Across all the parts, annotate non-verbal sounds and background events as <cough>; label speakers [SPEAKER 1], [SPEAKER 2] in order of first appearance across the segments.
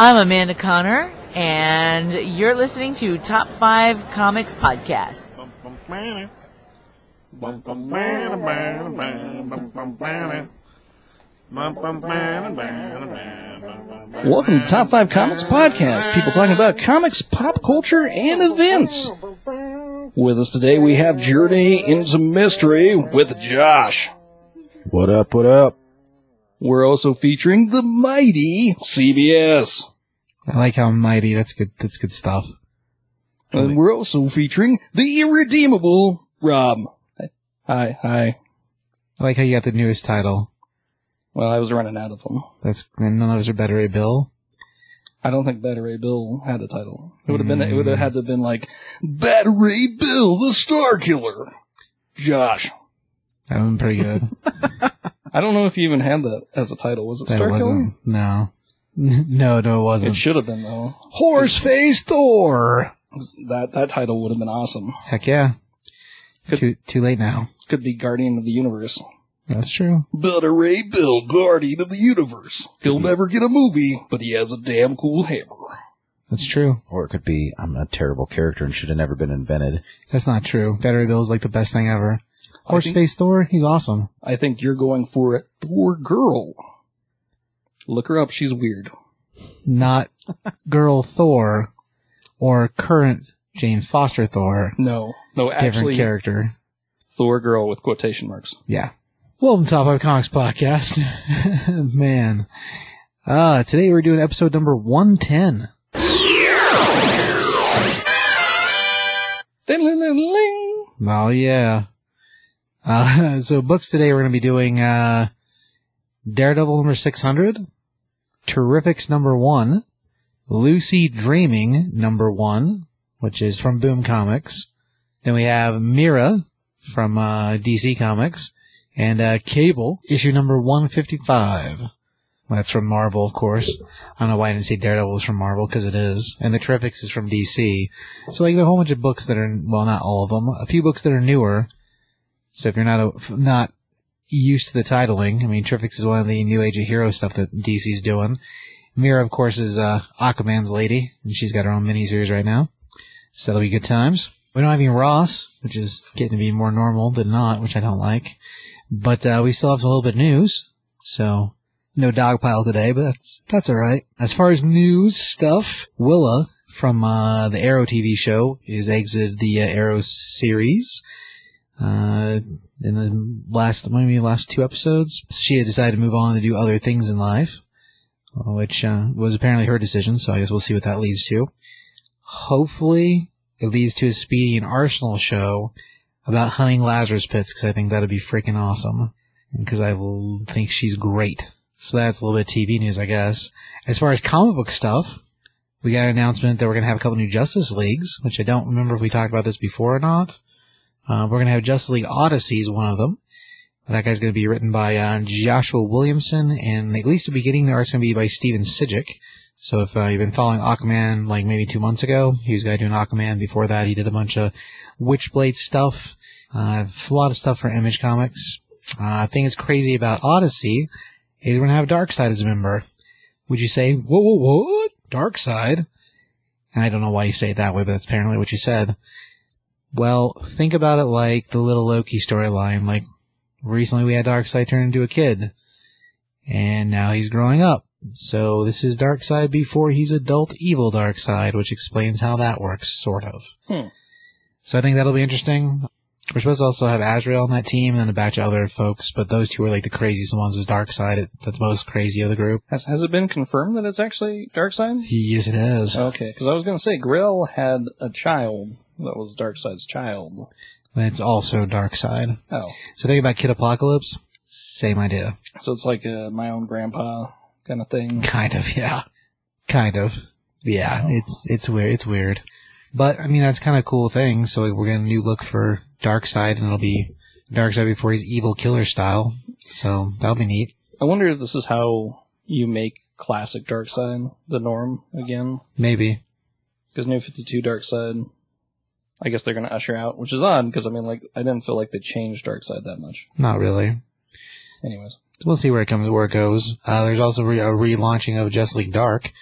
[SPEAKER 1] I'm Amanda Conner, and you're listening to Top 5 Comics Podcast.
[SPEAKER 2] Welcome to Top 5 Comics Podcast. People talking about comics, pop culture, and events. With us today we have Journey into Mystery with Josh.
[SPEAKER 3] What up, what up?
[SPEAKER 2] We're also featuring the mighty CBS.
[SPEAKER 3] I like how mighty, that's good, that's good stuff.
[SPEAKER 2] And we're also featuring the irredeemable Rob. Hi, hi.
[SPEAKER 3] I like how you got the newest title.
[SPEAKER 2] Well, I was running out of them.
[SPEAKER 3] That's, none of us are better, a Bill.
[SPEAKER 2] I don't think Beta Ray Bill had a title. It would have been, it would have hmm. had to have been like, Beta Ray Bill, the Star Killer. Josh.
[SPEAKER 3] That one pretty good. <laughs>
[SPEAKER 2] I don't know if you even had that as a title. Was it
[SPEAKER 3] that
[SPEAKER 2] Star Killer? <laughs>
[SPEAKER 3] no. No, no, it
[SPEAKER 2] It
[SPEAKER 3] wasn't.
[SPEAKER 2] It should have been though.
[SPEAKER 3] Horse Face Thor!
[SPEAKER 2] That that title would have been awesome.
[SPEAKER 3] Heck yeah.
[SPEAKER 2] Good.
[SPEAKER 3] Too, too late now.
[SPEAKER 2] Could be Guardian of the Universe.
[SPEAKER 3] That's true.
[SPEAKER 2] But Ray Bill, Guardian of the Universe. He'll never get a movie, but he has a damn cool hammer.
[SPEAKER 3] That's true.
[SPEAKER 4] Or it could be, I'm a terrible character and should have never been invented.
[SPEAKER 3] That's not true. Beta Ray Bill is like the best thing ever.
[SPEAKER 2] I think-
[SPEAKER 3] Horseface Thor, he's awesome.
[SPEAKER 2] I think you're going for it. Thor girl. Look her up. She's weird.
[SPEAKER 3] Not girl Thor or current Jane Foster Thor.
[SPEAKER 2] No, no,
[SPEAKER 3] Different
[SPEAKER 2] actually,
[SPEAKER 3] character.
[SPEAKER 2] Thor girl with quotation marks.
[SPEAKER 3] Yeah. Welcome to Top 5 Comics Podcast. <laughs> Man. Uh, today we're doing episode number 110.
[SPEAKER 2] Ding-ling-ling-ling.
[SPEAKER 3] Oh yeah. Uh, <laughs> so books today we're going to be doing, uh, Daredevil number 600, Terrifics number 1, Lucy Dreaming number 1, which is from Boom Comics. Then we have Mera from, uh, DC Comics, and, uh, Cable, issue number 155. That's from Marvel, of course. I don't know why I didn't say Daredevil was from Marvel, because it is. And the Terrifics is from DC. So like a whole bunch of books that are, well not all of them, a few books that are newer. So if you're not, a, not used to the titling, I mean, Terrifics is one of the new age of hero stuff that DC's doing. Mera, of course, is, uh, Aquaman's lady, and she's got her own miniseries right now. So that'll be good times. We don't have any Ross, which is getting to be more normal than not, which I don't like. But, uh, we still have a little bit of news. So, no dogpile today, but that's, that's alright. As far as news stuff, Willa from, uh, the Arrow TV show is exited the uh, Arrow series. Uh, in the last, maybe last two episodes, she had decided to move on to do other things in life, which, uh, was apparently her decision, so I guess we'll see what that leads to. Hopefully, it leads to a Speedy and Arsenal show about hunting Lazarus pits, because I think that'd be freaking awesome. Because I l- think she's great. So that's a little bit of TV news, I guess. As far as comic book stuff, we got an announcement that we're going to have a couple new Justice Leagues, which I don't remember if we talked about this before or not. Uh, we're going to have Justice League Odyssey is one of them. That guy's going to be written by uh, Joshua Williamson, and at least the beginning, the art's going to be by Steven Sejic. So if uh, you've been following Aquaman like maybe two months ago, he was the guy doing Aquaman. Before that, he did a bunch of Witchblade stuff, uh, a lot of stuff for Image Comics. Uh, thing that's crazy about Odyssey is we're going to have Darkseid as a member. Would you say, whoa, whoa, whoa? Darkseid? And I don't know why you say it that way, but that's apparently what you said. Well, think about it like the little Loki storyline. Like, recently we had Darkseid turn into a kid. And now he's growing up. So this is Darkseid before he's adult evil Darkseid, which explains how that works, sort of.
[SPEAKER 2] Hmm.
[SPEAKER 3] So I think that'll be interesting. We're supposed to also have Azrael on that team and then a batch of other folks, but those two are like the craziest ones was Darkseid, the most crazy of the group.
[SPEAKER 2] Has has it been confirmed that it's actually Darkseid?
[SPEAKER 3] Yes, it has.
[SPEAKER 2] Okay, because I was going to say Grail had a child that was Darkseid's child.
[SPEAKER 3] It's also Darkseid.
[SPEAKER 2] Oh,
[SPEAKER 3] So think about Kid Apocalypse. Same idea.
[SPEAKER 2] so it's like a my own grandpa kind of thing.
[SPEAKER 3] Kind of, yeah. Kind of. Yeah, it's, it's weird, it's weird. But, I mean, that's kind of cool thing. So we're getting a new look for Darkseid and it'll be Darkseid before he's evil killer style. So that'll be neat.
[SPEAKER 2] I wonder if this is how you make classic Darkseid the norm again.
[SPEAKER 3] Maybe.
[SPEAKER 2] Because New 52 Darkseid, I guess they're going to usher out, which is odd because I mean, like, I didn't feel like they changed Darkseid that much.
[SPEAKER 3] Not really.
[SPEAKER 2] Anyways,
[SPEAKER 3] We'll see where it comes, where it goes. Uh, there's also re- a relaunching of Justice League Dark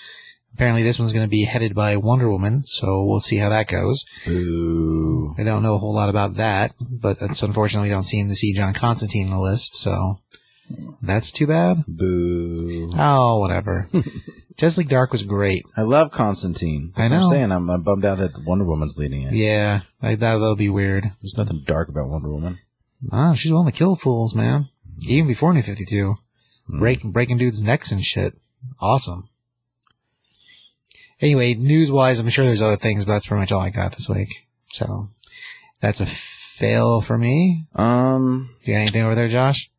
[SPEAKER 3] apparently this one's going to be headed by Wonder Woman, so we'll see how that goes.
[SPEAKER 4] Boo.
[SPEAKER 3] I don't know a whole lot about that, but it's unfortunately we don't seem to see John Constantine in the list, so that's too bad.
[SPEAKER 4] Boo.
[SPEAKER 3] Oh, whatever. <laughs> Justice League Dark was great.
[SPEAKER 4] I love Constantine.
[SPEAKER 3] I
[SPEAKER 4] That's what
[SPEAKER 3] know.
[SPEAKER 4] I'm saying. I'm, I'm bummed out that Wonder Woman's leading it.
[SPEAKER 3] Yeah, like that, that'll be weird.
[SPEAKER 4] There's nothing dark about Wonder Woman.
[SPEAKER 3] Ah, she's willing to kill fools, man. Even before New 52. Breaking, breaking dudes' necks and shit. Awesome. Anyway, news-wise, I'm sure there's other things, but that's pretty much all I got this week. So, that's a fail for me.
[SPEAKER 4] Um,
[SPEAKER 3] You got anything over there, Josh?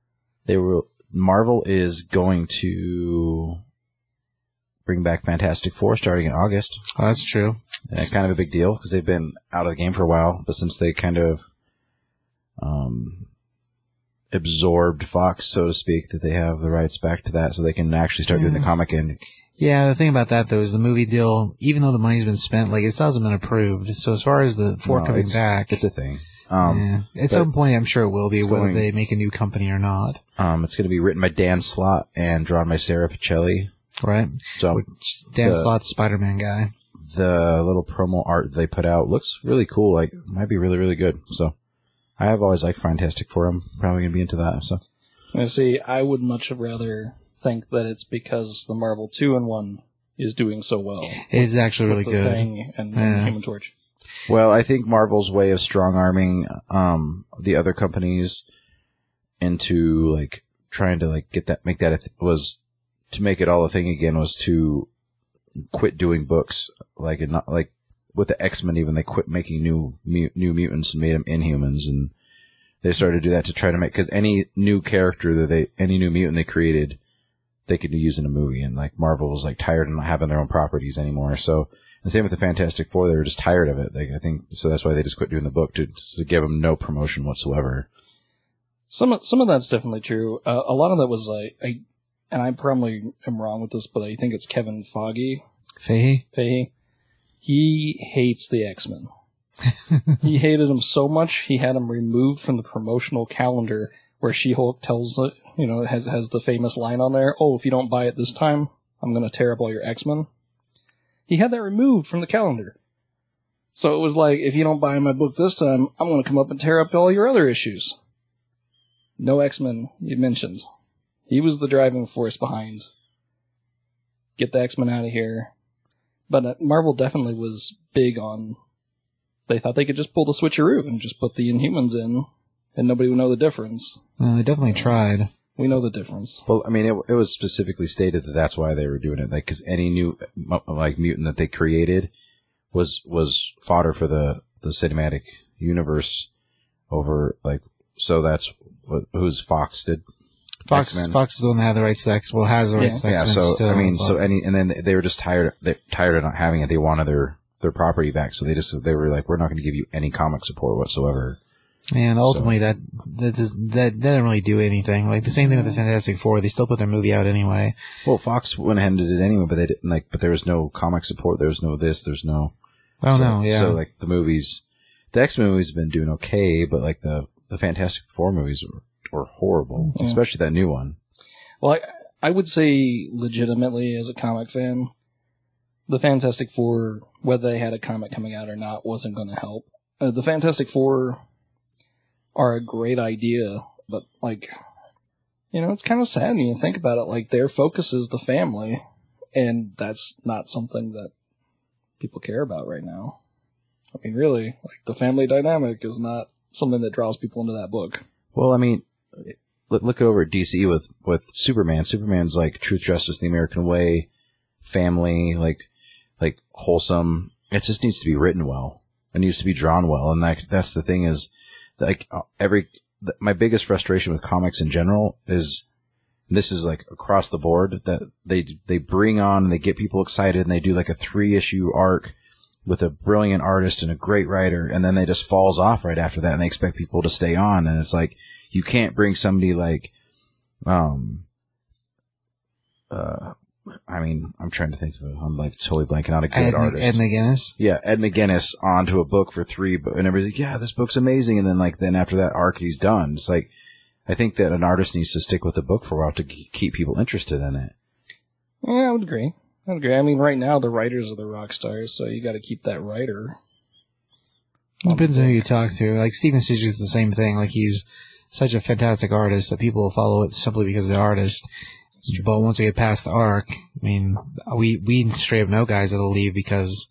[SPEAKER 4] they were Marvel is going to bring back Fantastic Four starting in August.
[SPEAKER 3] Oh, that's true.
[SPEAKER 4] And it's kind of a big deal because they've been out of the game for a while, but since they kind of um absorbed Fox, so to speak, that they have the rights back to that, so they can actually start doing the comic and
[SPEAKER 3] Yeah, the thing about that though is the movie deal, even though the money's been spent, like it still hasn't been approved. So as far as the four
[SPEAKER 4] No,
[SPEAKER 3] coming
[SPEAKER 4] it's,
[SPEAKER 3] back,
[SPEAKER 4] It's a thing. Um,
[SPEAKER 3] yeah, at some point I'm sure it will be, whether
[SPEAKER 4] going-
[SPEAKER 3] they make a new company or not.
[SPEAKER 4] um, it's going to be written by Dan Slott and drawn by Sara Pichelli.
[SPEAKER 3] Right?
[SPEAKER 4] So
[SPEAKER 3] Which Dan
[SPEAKER 4] the-
[SPEAKER 3] Slott's Spider-Man guy.
[SPEAKER 4] the little promo art they put out looks really cool. Like, might be really, really good. So, I have always liked Fantastic Four. I'm probably gonna be into that. So,
[SPEAKER 2] And see, I would much rather think that it's because the Marvel two in one is doing so well.
[SPEAKER 3] It's actually really
[SPEAKER 2] with the
[SPEAKER 3] good.
[SPEAKER 2] Thing and, and
[SPEAKER 3] Yeah.
[SPEAKER 2] Human Torch.
[SPEAKER 4] well, I think Marvel's way of strong arming um the other companies into like trying to like get that make that was to make it all a thing again was to quit doing books like and not like with the X Men even they quit making new new mutants and made them Inhumans and they started to do that to try to make because any new character that they any new mutant they created they could use in a movie and like Marvel was like tired of not having their own properties anymore so the same with the Fantastic Four they were just tired of it they, I think so that's why they just quit doing the book to to give them no promotion whatsoever
[SPEAKER 2] Some some of that's definitely true. Uh, a lot of that was like, I, and I probably am wrong with this, but I think it's Kevin Foggy,
[SPEAKER 3] Fahey?
[SPEAKER 2] Fahey. He hates the X Men. <laughs> he hated them so much he had them removed from the promotional calendar where She Hulk tells it, you know, has has the famous line on there. Oh, if you don't buy it this time, I'm gonna tear up all your X Men. He had that removed from the calendar. So it was like, if you don't buy my book this time, I'm gonna come up and tear up all your other issues. No X Men you mentioned. He was the driving force behind. Get the X Men out of here. But uh, Marvel definitely was big on. They thought they could just pull the switcheroo and just put the Inhumans in, and nobody would know the difference.
[SPEAKER 3] Uh, they definitely tried.
[SPEAKER 2] We know the difference.
[SPEAKER 4] Well, I mean, it, it was specifically stated that that's why they were doing it, like because any new like mutant that they created was was fodder for the the cinematic universe over like so that's what who's Fox did.
[SPEAKER 3] Fox,
[SPEAKER 4] X-Men.
[SPEAKER 3] Fox is the one that had the right sex. Well, has the right
[SPEAKER 2] Yeah.
[SPEAKER 3] sex.
[SPEAKER 4] yeah, so
[SPEAKER 3] still,
[SPEAKER 4] I mean,
[SPEAKER 3] but-
[SPEAKER 4] so any and then they were just tired they tired of not having it. They wanted their their property back, so they just they were like, we're not going to give you any comic support whatsoever.
[SPEAKER 3] And ultimately, that that does, that that didn't really do anything. Like the same thing with the mm-hmm. Fantastic Four, they still put their movie out anyway.
[SPEAKER 4] Well, Fox went ahead and did it anyway, but they didn't like. But there was no comic support. There was no this. There's no.
[SPEAKER 3] Oh
[SPEAKER 4] so,
[SPEAKER 3] no, yeah,
[SPEAKER 4] So like the movies, the X Men movies have been doing okay, but like the the Fantastic Four movies were, were horrible,
[SPEAKER 2] Yeah.
[SPEAKER 4] especially that new one.
[SPEAKER 2] Well, I, I would say legitimately as a comic fan, the Fantastic Four, whether they had a comic coming out or not, wasn't going to help. Uh, the Fantastic Four are a great idea, but like, you know, it's kind of sad when you think about it. Like their focus is the family, and that's not something that people care about right now. I mean, really, like the family dynamic is not something that draws people into that book.
[SPEAKER 4] Well, I mean, look, over at DC with with Superman. Superman's like truth, justice, the American way, family, like like wholesome. It just needs to be written well. It needs to be drawn well, and that that's the thing is, like uh, every my biggest frustration with comics in general is this is like across the board that they they bring on and they get people excited and they do like a three issue arc with a brilliant artist and a great writer and then they just falls off right after that and they expect people to stay on and it's like you can't bring somebody like um uh I mean I'm trying to think of it. I'm like totally blanking out a good
[SPEAKER 3] Ed,
[SPEAKER 4] artist.
[SPEAKER 3] Ed McGuinness.
[SPEAKER 4] yeah, Ed McGuinness onto a book for three, but and everybody's like, yeah, this book's amazing. And then like, then after that arc, he's done. It's like, I think that an artist needs to stick with the book for a while to k- keep people interested in it.
[SPEAKER 2] Yeah, I would agree. I agree. I mean, right now the writers are the rock stars, so you got to keep that writer.
[SPEAKER 3] Depends on who you talk to. Like Steven Sejic is the same thing. Like he's such a fantastic artist that people will follow it simply because of the artist. But once we get past the arc, I mean, we we straight up know guys that'll leave because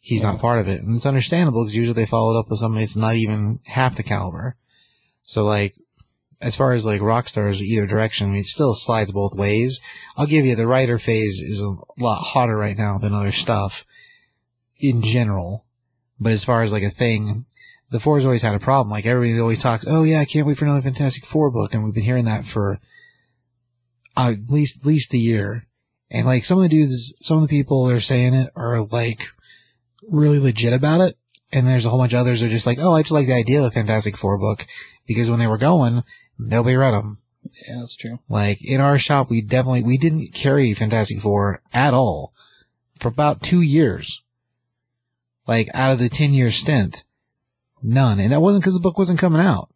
[SPEAKER 3] he's not part of it, and it's understandable because usually they follow it up with somebody that's not even half the caliber. So like, as far as like rock stars either direction, I mean, it still slides both ways. I'll give you the writer phase is a lot hotter right now than other stuff in general. But as far as like a thing, the Four's always had a problem. Like everybody always talks, oh yeah, I can't wait for another Fantastic Four book, and we've been hearing that for at least at least a year. And like some of the dudes, some of the people that are saying it are like really legit about it. And there's a whole bunch of others that are just like, oh, I just like the idea of a Fantastic Four book because when they were going, nobody read them.
[SPEAKER 2] Yeah, that's true.
[SPEAKER 3] Like in our shop, we definitely we didn't carry Fantastic Four at all for about two years. Like out of the ten year stint, none, and that wasn't because the book wasn't coming out,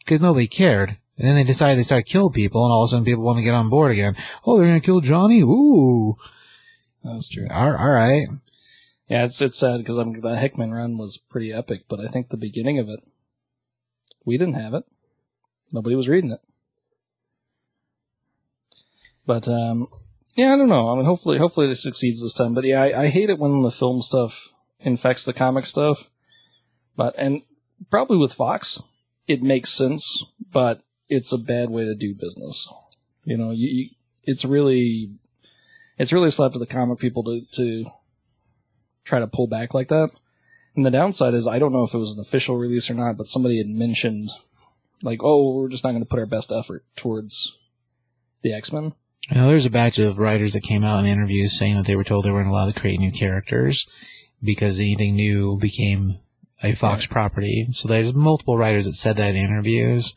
[SPEAKER 3] because nobody cared. And then they decided they started killing people, and all of a sudden people want to get on board again. Oh, they're gonna kill Johnny? Ooh,
[SPEAKER 2] That's true.
[SPEAKER 3] all, all right.
[SPEAKER 2] Yeah, it's it's sad because I'm the Hickman run was pretty epic, but I think the beginning of it, we didn't have it. Nobody was reading it. But um, yeah, I don't know. I mean, hopefully, hopefully it succeeds this time. But yeah, I, I hate it when the film stuff infects the comic stuff. But and probably with Fox, it makes sense, but it's a bad way to do business. You know, you, you it's really it's really a slap to the comic people to to try to pull back like that. And the downside is I don't know if it was an official release or not, but somebody had mentioned like, oh, we're just not going to put our best effort towards the X Men.
[SPEAKER 3] You know, there's a batch of writers that came out in interviews saying that they were told they weren't allowed to create new characters because anything new became a Fox property. So there's multiple writers that said that in interviews.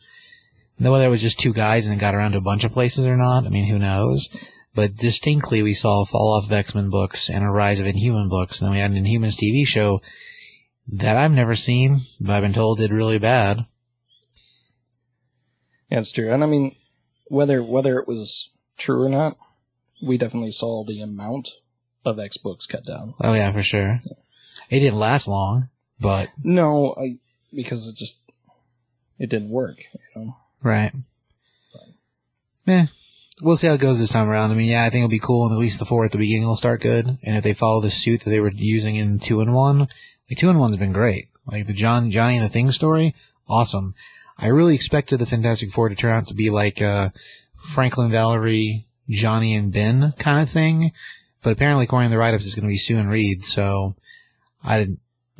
[SPEAKER 3] Now, whether it was just two guys and it got around to a bunch of places or not, I mean, who knows? But distinctly, we saw a fall off of X-Men books and a rise of Inhuman books. And then we had an Inhumans TV show that I've never seen, but I've been told did really bad.
[SPEAKER 2] Yeah, it's true. And I mean, whether whether it was true or not, we definitely saw the amount of X books cut down.
[SPEAKER 3] Oh yeah, for sure. It didn't last long, but
[SPEAKER 2] No, I because it just it didn't work. You know.
[SPEAKER 3] Right. Yeah. We'll see how it goes this time around. I mean, yeah, I think it'll be cool, and at least the four at the beginning will start good. And if they follow the suit that they were using in two and one, like two and one's been great. Like the John Johnny and the Thing story, awesome. I really expected the Fantastic Four to turn out to be like uh Franklin Valerie, Johnny and Ben kind of thing, but apparently according to the write-ups, it's going to be Sue and Reed. So I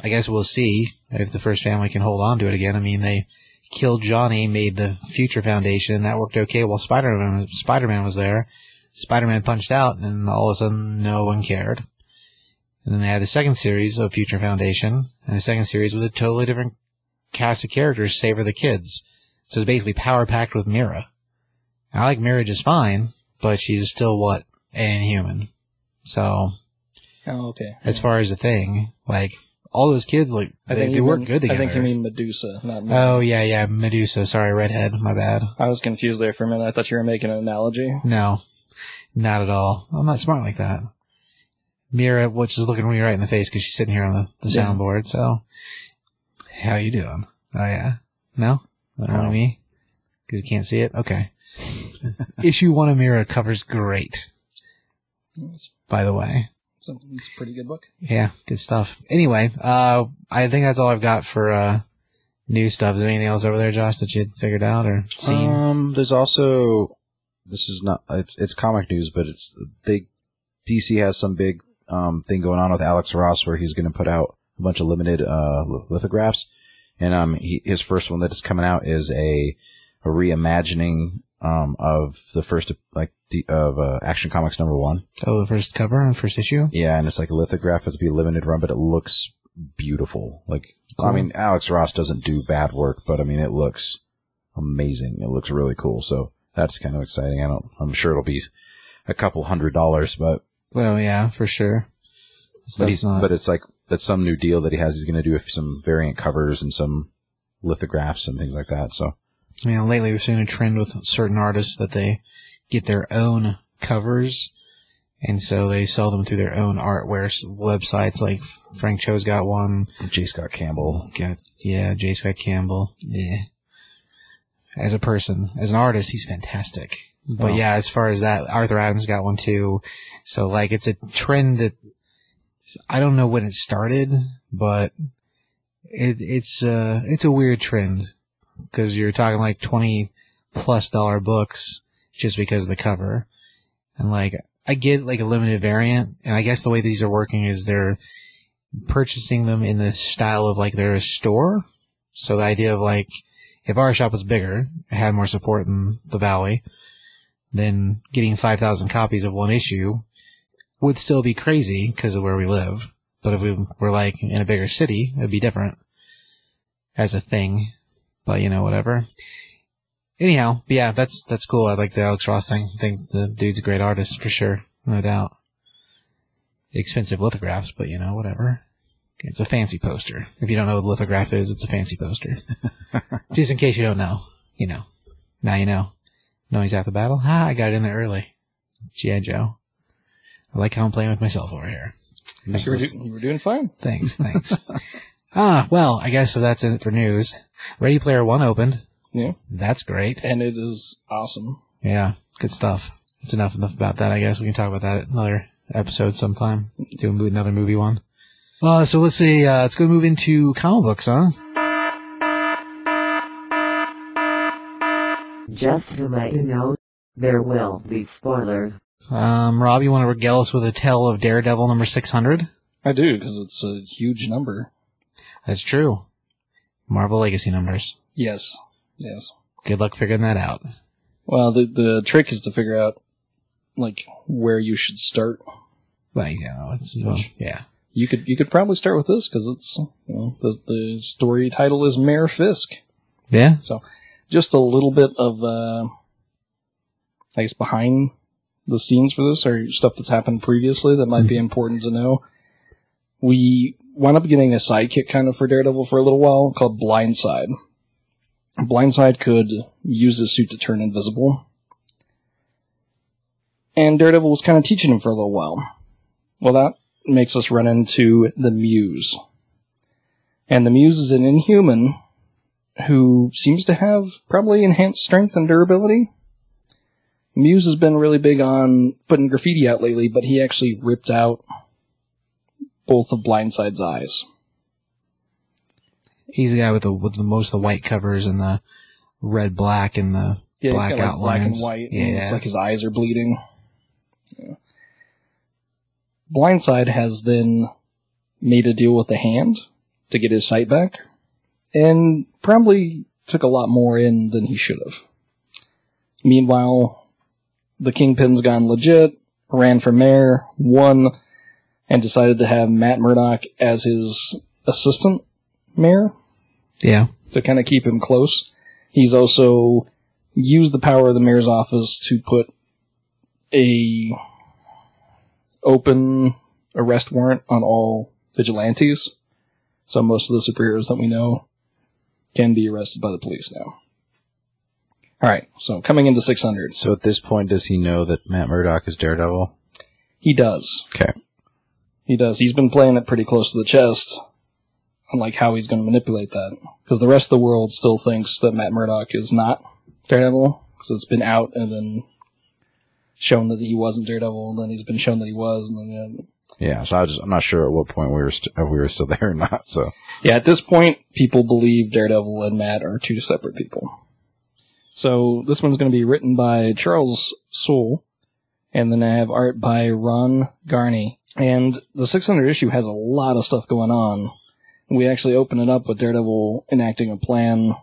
[SPEAKER 3] I guess we'll see if the first family can hold on to it again. I mean, they killed Johnny, made the Future Foundation. and That worked okay while Spider-Man, Spider-Man was there. Spider-Man punched out and all of a sudden no one cared. And then they had the second series of Future Foundation, and the second series was a totally different cast of characters, save for the kids. So it's basically power packed with Mera. I like Mera just fine, but she's still what? An inhuman. So,
[SPEAKER 2] Oh, okay.
[SPEAKER 3] as far as the thing, like, all those kids, like,
[SPEAKER 2] I
[SPEAKER 3] they, they work
[SPEAKER 2] mean-
[SPEAKER 3] good together.
[SPEAKER 2] I think you mean Medusa, not. Me.
[SPEAKER 3] Oh yeah, yeah, Medusa. Sorry, redhead. My bad.
[SPEAKER 2] I was confused there for a minute. I thought you were making an analogy.
[SPEAKER 3] No, not at all. I'm not smart like that. Mera, which is looking me right in the face because she's sitting here on the, the
[SPEAKER 2] Yeah.
[SPEAKER 3] soundboard. So, how you doing? Oh yeah, no, not
[SPEAKER 2] No.
[SPEAKER 3] me because you can't see it. Okay. <laughs> Issue one of Mera covers great.
[SPEAKER 2] It's,
[SPEAKER 3] By the way,
[SPEAKER 2] it's, a, it's a pretty good book.
[SPEAKER 3] yeah, good stuff. Anyway, uh, I think that's all I've got for uh new stuff. Is there anything else over there, Josh, that you figured out or seen?
[SPEAKER 4] Um, there's also this is not it's it's comic news, but it's they DC has some big um thing going on with Alex Ross where he's going to put out a bunch of limited uh lithographs, and um he, his first one that is coming out is a a reimagining um of the first like the, of uh, Action Comics number one.
[SPEAKER 3] oh, the first cover, and first issue.
[SPEAKER 4] Yeah, and it's like a lithograph. It's be a limited run, but it looks beautiful. Like, I mean, Alex Ross doesn't do bad work, but I mean, it looks amazing. It looks really cool. So that's kind of exciting. I don't, I'm sure it'll be a couple hundred dollars, but,
[SPEAKER 3] Oh yeah, for sure.
[SPEAKER 4] but, he's,
[SPEAKER 3] not.
[SPEAKER 4] but it's like, that's some new deal that he has. He's going to do some variant covers and some lithographs and things like that. So
[SPEAKER 3] you know, lately we've seen a trend with certain artists that they get their own covers, And so they sell them through their own artware websites. Like Frank Cho's got one.
[SPEAKER 4] J. Scott Campbell.
[SPEAKER 3] Got yeah, J. Scott Campbell. Yeah. As a person, as an artist, he's fantastic. But
[SPEAKER 2] Oh.
[SPEAKER 3] yeah, as far as that, Arthur Adams got one too. So like, it's a trend that I don't know when it started, but it, it's uh it's a weird trend because you're talking like twenty plus dollar books just because of the cover, and like I get like a limited variant, and I guess the way these are working is they're purchasing them in the style of like they're a store. So the idea of like if our shop was bigger, had more support in the valley, then getting 5,000 copies of one issue would still be crazy because of where we live. But if we were like in a bigger city, it'd be different as a thing. But you know, whatever. Anyhow, but yeah, that's, that's cool. I like the Alex Ross thing. I think the dude's a great artist for sure. No doubt. Expensive lithographs, but you know, whatever. It's a fancy poster. If you don't know what a lithograph is, it's a fancy poster. <laughs> Just in case you don't know, you know. Now you know. No, he's at the battle. Ha, I got in there early. G.I. Joe. I like how I'm playing with myself over here.
[SPEAKER 2] You were, do- you were doing fine.
[SPEAKER 3] Thanks, thanks. <laughs> ah, well, I guess so that's it for news. Ready Player One opened.
[SPEAKER 2] Yeah.
[SPEAKER 3] That's great.
[SPEAKER 2] And it is awesome.
[SPEAKER 3] Yeah, good stuff. It's enough enough about that. I guess we can talk about that at another episode sometime. Do another movie one. Uh, so let's see. Uh, let's go move into comic books, huh?
[SPEAKER 5] Just to let you know, there will be spoilers.
[SPEAKER 3] Um, Rob, you want to regale us with a tale of Daredevil number six hundred?
[SPEAKER 2] I do, because it's a huge number.
[SPEAKER 3] That's true. Marvel Legacy numbers.
[SPEAKER 2] Yes. Yes.
[SPEAKER 3] Good luck figuring that out.
[SPEAKER 2] Well, the the trick is to figure out like where you should start.
[SPEAKER 3] Like, you know, it's well, yeah.
[SPEAKER 2] You could you could probably start with this because it's you know the the story title is Mayor Fisk.
[SPEAKER 3] Yeah.
[SPEAKER 2] So just a little bit of uh, I guess behind the scenes for this or stuff that's happened previously that might be mm-hmm. important to know. We wound up getting a sidekick kind of for Daredevil for a little while called Blindside. Blindside could use his suit to turn invisible. And Daredevil was kind of teaching him for a little while. Well, that makes us run into the Muse. And the Muse is an inhuman who seems to have probably enhanced strength and durability. Muse has been really big on putting graffiti out lately, but he actually ripped out both of Blindside's eyes.
[SPEAKER 3] He's the guy with the with the most of the white covers and the red, black, and the
[SPEAKER 2] Yeah,
[SPEAKER 3] black
[SPEAKER 2] he's got like black and
[SPEAKER 3] outlines.
[SPEAKER 2] white.
[SPEAKER 3] Yeah.
[SPEAKER 2] And it's like his eyes are bleeding. Yeah. Blindside has then made a deal with the hand to get his sight back, and probably took a lot more in than he should have. Meanwhile, the Kingpin's gone legit, ran for mayor, won, and decided to have Matt Murdock as his assistant mayor
[SPEAKER 3] yeah.
[SPEAKER 2] to kind of keep him close. He's also used the power of the mayor's office to put a open arrest warrant on all vigilantes. So most of the superheroes that we know can be arrested by the police now. All right, so coming into 600,
[SPEAKER 4] So at this point, does he know that Matt Murdock is Daredevil?
[SPEAKER 2] he does.
[SPEAKER 4] Okay.
[SPEAKER 2] He does. He's been playing it pretty close to the chest, on like how he's going to manipulate that. Because the rest of the world still thinks that Matt Murdock is not Daredevil, because it's been out and then shown that he wasn't Daredevil, and then he's been shown that he was, and then
[SPEAKER 4] Yeah. So I just, I'm not sure at what point we were st- we were still <laughs> there or not. So
[SPEAKER 2] yeah. At this point, people believe Daredevil and Matt are two separate people. So this one's going to be written by Charles Soule, and then I have art by Ron Garney. And the 600 issue has a lot of stuff going on. We actually open it up with Daredevil enacting a plan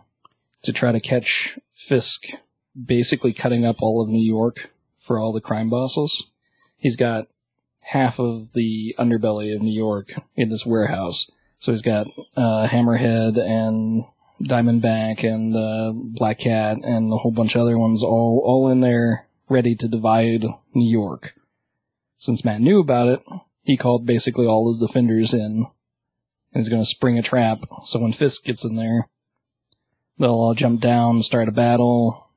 [SPEAKER 2] to try to catch Fisk, basically cutting up all of New York for all the crime bosses. He's got half of the underbelly of New York in this warehouse. So he's got uh, Hammerhead and Diamondback and uh, Black Cat and a whole bunch of other ones all all in there ready to divide New York. Since Matt knew about it, he called basically all the defenders in and he's going to spring a trap. So when Fisk gets in there, they'll all jump down, start a battle.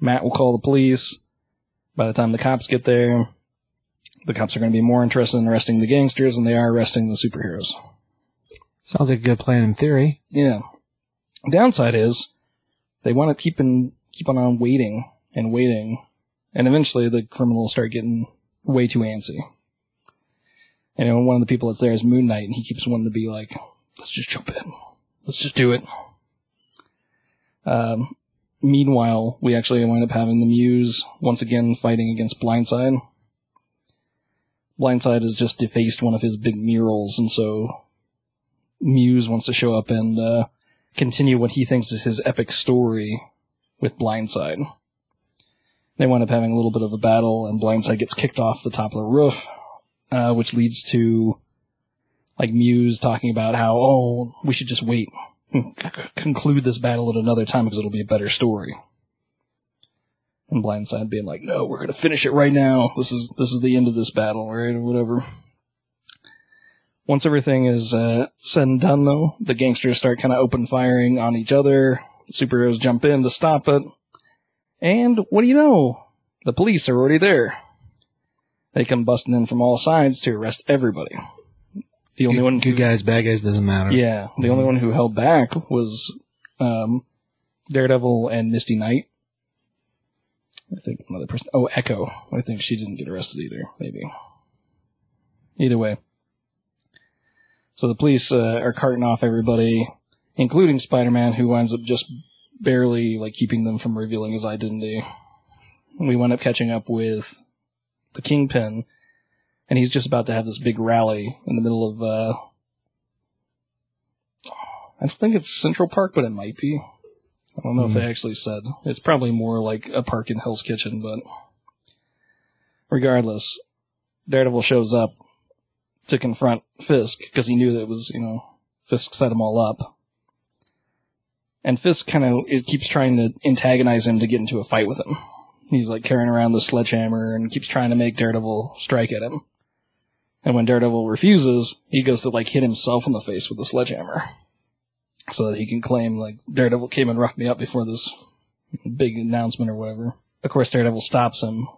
[SPEAKER 2] Matt will call the police. By the time the cops get there, The cops are going to be more interested in arresting the gangsters than they are arresting the superheroes.
[SPEAKER 3] Sounds like a good plan in theory.
[SPEAKER 2] Yeah. Downside is they want to keep in, keep on waiting and waiting, and eventually the criminals start getting way too antsy. And one of the people that's there is Moon Knight, and he keeps wanting to be like, "Let's just jump in, let's just do it." Um, meanwhile, we actually wind up having the Muse once again fighting against Blindside. Blindside has just defaced one of his big murals, and so Muse wants to show up and uh, continue what he thinks is his epic story with Blindside. They wind up having a little bit of a battle, and Blindside gets kicked off the top of the roof, uh, which leads to like Muse talking about how, oh, we should just wait, c- conclude this battle at another time because it'll be a better story. And Blindside being like, no, we're gonna finish it right now. This is this is the end of this battle, right, or whatever. Once everything is uh, said and done, though, the gangsters start kind of open firing on each other. The superheroes jump in to stop it. And what do you know? The police are already there. They come busting in from all sides to arrest everybody. The only
[SPEAKER 3] good,
[SPEAKER 2] one
[SPEAKER 3] good
[SPEAKER 2] who,
[SPEAKER 3] guys, bad guys, doesn't matter.
[SPEAKER 2] yeah, the only one who held back was um, Daredevil and Misty Knight. I think another person. Oh, Echo. I think she didn't get arrested either. Maybe. Either way. So the police uh, are carting off everybody, including Spider-Man, who winds up just barely like keeping them from revealing his identity. We wind up catching up with the Kingpin, and he's just about to have this big rally in the middle of. Uh, I don't think it's Central Park, but it might be. I don't know if they actually said. It's probably more like a park in Hell's Kitchen, but regardless, Daredevil shows up to confront Fisk because he knew that it was, you know, Fisk set them all up. And Fisk kind of it keeps trying to antagonize him to get into a fight with him. He's like carrying around the sledgehammer and keeps trying to make Daredevil strike at him. And when Daredevil refuses, he goes to like hit himself in the face with the sledgehammer. So that he can claim like Daredevil came and roughed me up before this big announcement or whatever. Of course Daredevil stops him,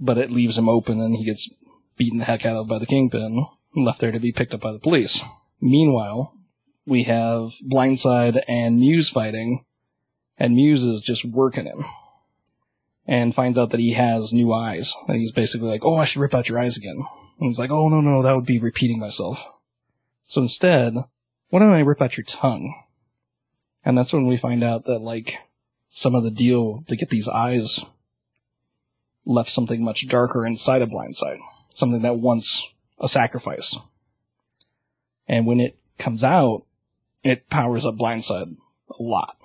[SPEAKER 2] but it leaves him open and he gets beaten the heck out of by the Kingpin, left there to be picked up by the police. Meanwhile, we have Blindside and Muse fighting, and Muse is just working him. And finds out that he has new eyes. And he's basically like, oh, I should rip out your eyes again. And he's like, oh, no, no, that would be repeating myself. So instead, why don't I rip out your tongue? And that's when we find out that, like, some of the deal to get these eyes left something much darker inside of Blindside. Something that wants a sacrifice. And when it comes out, it powers up Blindside a lot.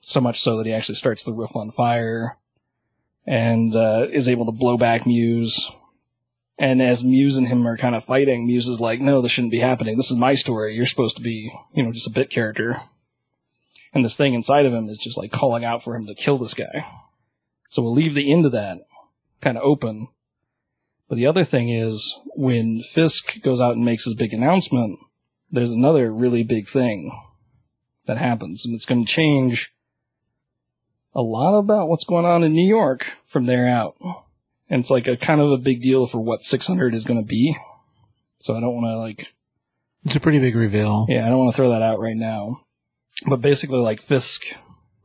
[SPEAKER 2] So much so that he actually starts the roof on fire and uh, is able to blow back Muse. And as Muse and him are kind of fighting, Muse is like, no, this shouldn't be happening. This is my story. You're supposed to be, you know, just a bit character. And this thing inside of him is just like calling out for him to kill this guy. So we'll leave the end of that kind of open. But the other thing is when Fisk goes out and makes his big announcement, there's another really big thing that happens and it's going to change a lot about what's going on in New York from there out. And it's like a kind of a big deal for what 600 is going to be. So I don't want to like,
[SPEAKER 3] It's a pretty big reveal.
[SPEAKER 2] yeah, I don't want to throw that out right now. But basically like Fisk,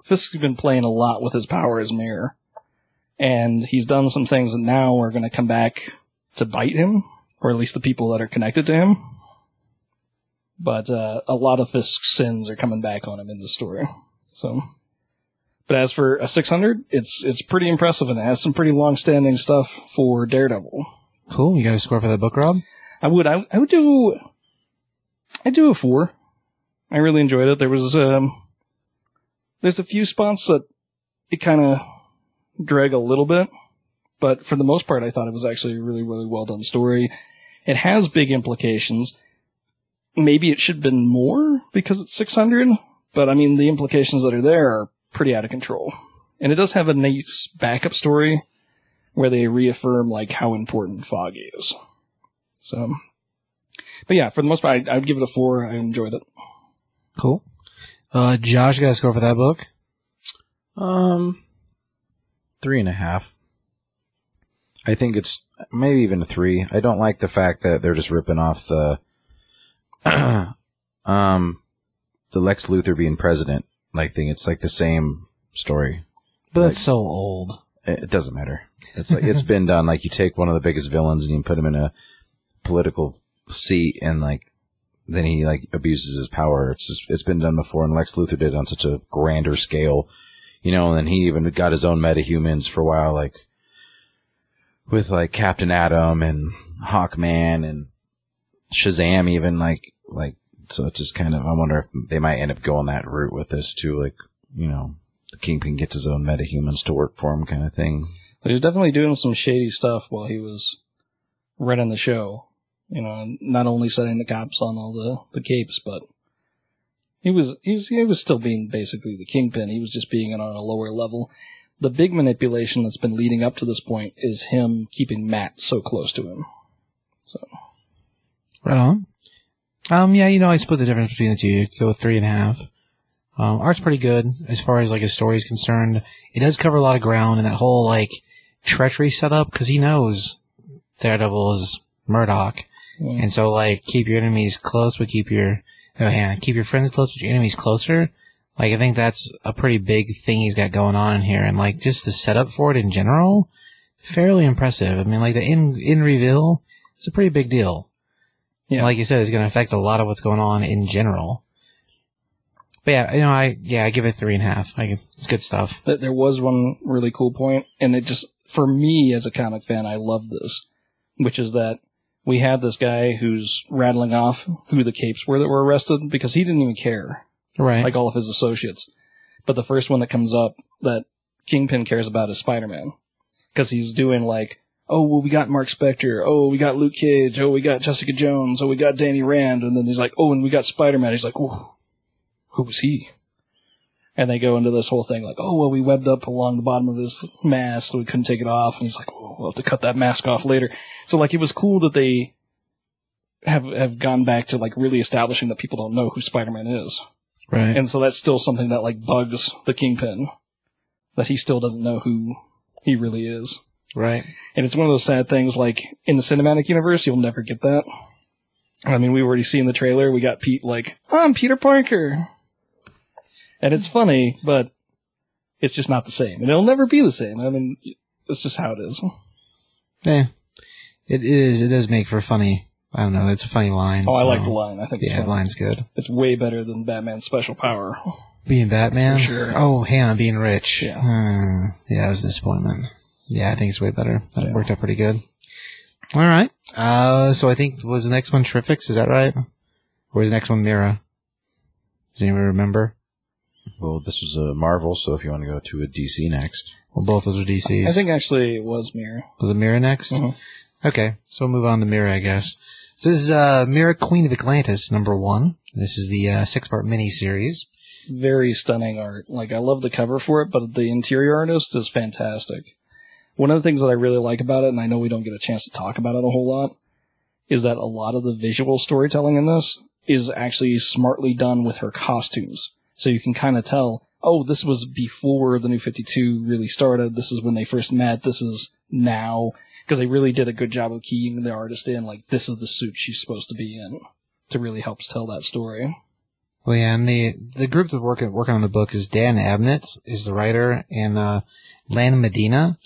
[SPEAKER 2] Fisk's been playing a lot with his power as mayor. And he's done some things that now are going to come back to bite him, or at least the people that are connected to him. But uh, a lot of Fisk's sins are coming back on him in the story. So, but as for a 600, it's it's pretty impressive and it has some pretty long-standing stuff for Daredevil.
[SPEAKER 3] Cool. You got a score for that book, Rob?
[SPEAKER 2] I would I, I would do I'd do a four. I really enjoyed it. There was um there's a few spots that it kind of drag a little bit, but for the most part, I thought it was actually a really really well done story. It has big implications. Maybe it should have been more because it's 600, but I mean the implications that are there are pretty out of control. And it does have a nice backup story where they reaffirm like how important fog is. So, but yeah, for the most part, I, I'd give it a four. I enjoyed it.
[SPEAKER 3] Cool. Uh, Josh, you got a score for that book?
[SPEAKER 4] Um, three and a half. I think it's maybe even a three. I don't like the fact that they're just ripping off the, <clears throat> um, the Lex Luthor being president like thing. It's like the same story.
[SPEAKER 3] But that's so old.
[SPEAKER 4] It, it doesn't matter. It's like it's <laughs> been done. Like you take one of the biggest villains and you put him in a political seat, and like then he like abuses his power. It's just it's been done before, and Lex Luthor did it on such a grander scale, you know. And then he even got his own metahumans for a while, like with like Captain Atom and Hawkman and Shazam, even like like. So it's just kind of I wonder if they might end up going that route with this too, like you know. The Kingpin gets his own metahumans to work for him, kind of thing.
[SPEAKER 2] He was definitely doing some shady stuff while he was running the show. You know, not only setting the cops on all the, the capes, but he was he's he was still being basically the kingpin. He was just being it on a lower level. The big manipulation that's been leading up to this point is him keeping Matt so close to him. So
[SPEAKER 3] Right on. Um, yeah, you know, I split the difference between the two. Go with three and a half. Um, art's pretty good as far as like his story is concerned. It does cover a lot of ground and that whole like treachery setup because he knows Daredevil is Murdock,
[SPEAKER 2] yeah.
[SPEAKER 3] and so like keep your enemies close, but keep your oh yeah, keep your friends close, but your enemies closer. Like I think that's a pretty big thing he's got going on in here, and like just the setup for it in general, fairly impressive. I mean, like the in in reveal, it's a pretty big deal.
[SPEAKER 2] Yeah.
[SPEAKER 3] Like you said, it's going to affect a lot of what's going on in general. But yeah, you know, I yeah, I give it three and a half. I it's good stuff.
[SPEAKER 2] Th- there was one really cool point, and it just for me as a comic fan, I love this, which is that we had this guy who's rattling off who the capes were that were arrested because he didn't even care,
[SPEAKER 3] Right.
[SPEAKER 2] like all of his associates. But the first one that comes up that Kingpin cares about is Spider-Man, because he's doing like, oh well, we got Mark Spector, oh we got Luke Cage, oh we got Jessica Jones, oh we got Danny Rand, and then he's like, oh and we got Spider-Man. He's like, oh, who was he? And they go into this whole thing like, oh, well, we webbed up along the bottom of his mask, so we couldn't take it off. And he's like, we'll have to cut that mask off later. So like, it was cool that they have, have gone back to like really establishing that people don't know who Spider-Man is.
[SPEAKER 3] right.
[SPEAKER 2] And so that's still something that like bugs the Kingpin. That he still doesn't know who he really is.
[SPEAKER 3] right.
[SPEAKER 2] And it's one of those sad things, like, in the cinematic universe, you'll never get that. I mean, we already see in the trailer, we got Pete like, oh, I'm Peter Parker. And it's funny, but it's just not the same. And it'll never be the same. I mean, it's just how it is.
[SPEAKER 3] Yeah. It is. It does make for funny. I don't know. It's a funny line.
[SPEAKER 2] Oh, I like the line. I think it's
[SPEAKER 3] Yeah, the
[SPEAKER 2] funny.
[SPEAKER 3] line's good.
[SPEAKER 2] It's way better than Batman's special power.
[SPEAKER 3] Being Batman.
[SPEAKER 2] For sure.
[SPEAKER 3] Oh, hang on, being rich.
[SPEAKER 2] Yeah.
[SPEAKER 3] Hmm. yeah, it was a disappointment. Yeah, I think it's way better. That
[SPEAKER 2] Yeah.
[SPEAKER 3] worked out pretty good. All right. Uh, so I think was the next one Terrifics? Is that right? Or was the next one Mera? Does anyone remember?
[SPEAKER 4] Well, this was a Marvel, so if you want to go to a DC next,
[SPEAKER 3] Well, both those are DCs.
[SPEAKER 2] I think actually it was Mera.
[SPEAKER 3] was it Mera next?
[SPEAKER 2] Mhm.
[SPEAKER 3] Okay, so we'll move on to Mera, I guess. So this is uh, Mera Queen of Atlantis, number one. This is the uh, six-part mini-series.
[SPEAKER 2] very stunning art. Like I love the cover for it, but the interior artist is fantastic. One of the things that I really like about it, and I know we don't get a chance to talk about it a whole lot, is that a lot of the visual storytelling in this is actually smartly done with her costumes. So you can kind of tell, oh, this was before the new 52 really started. This is when they first met. This is now. Because they really did a good job of keying the artist in, like, this is the suit she's supposed to be in, to really help tell that story.
[SPEAKER 3] Well, yeah, and the the group that's working working on the book is Dan Abnett is the writer, and uh, Lan Medina.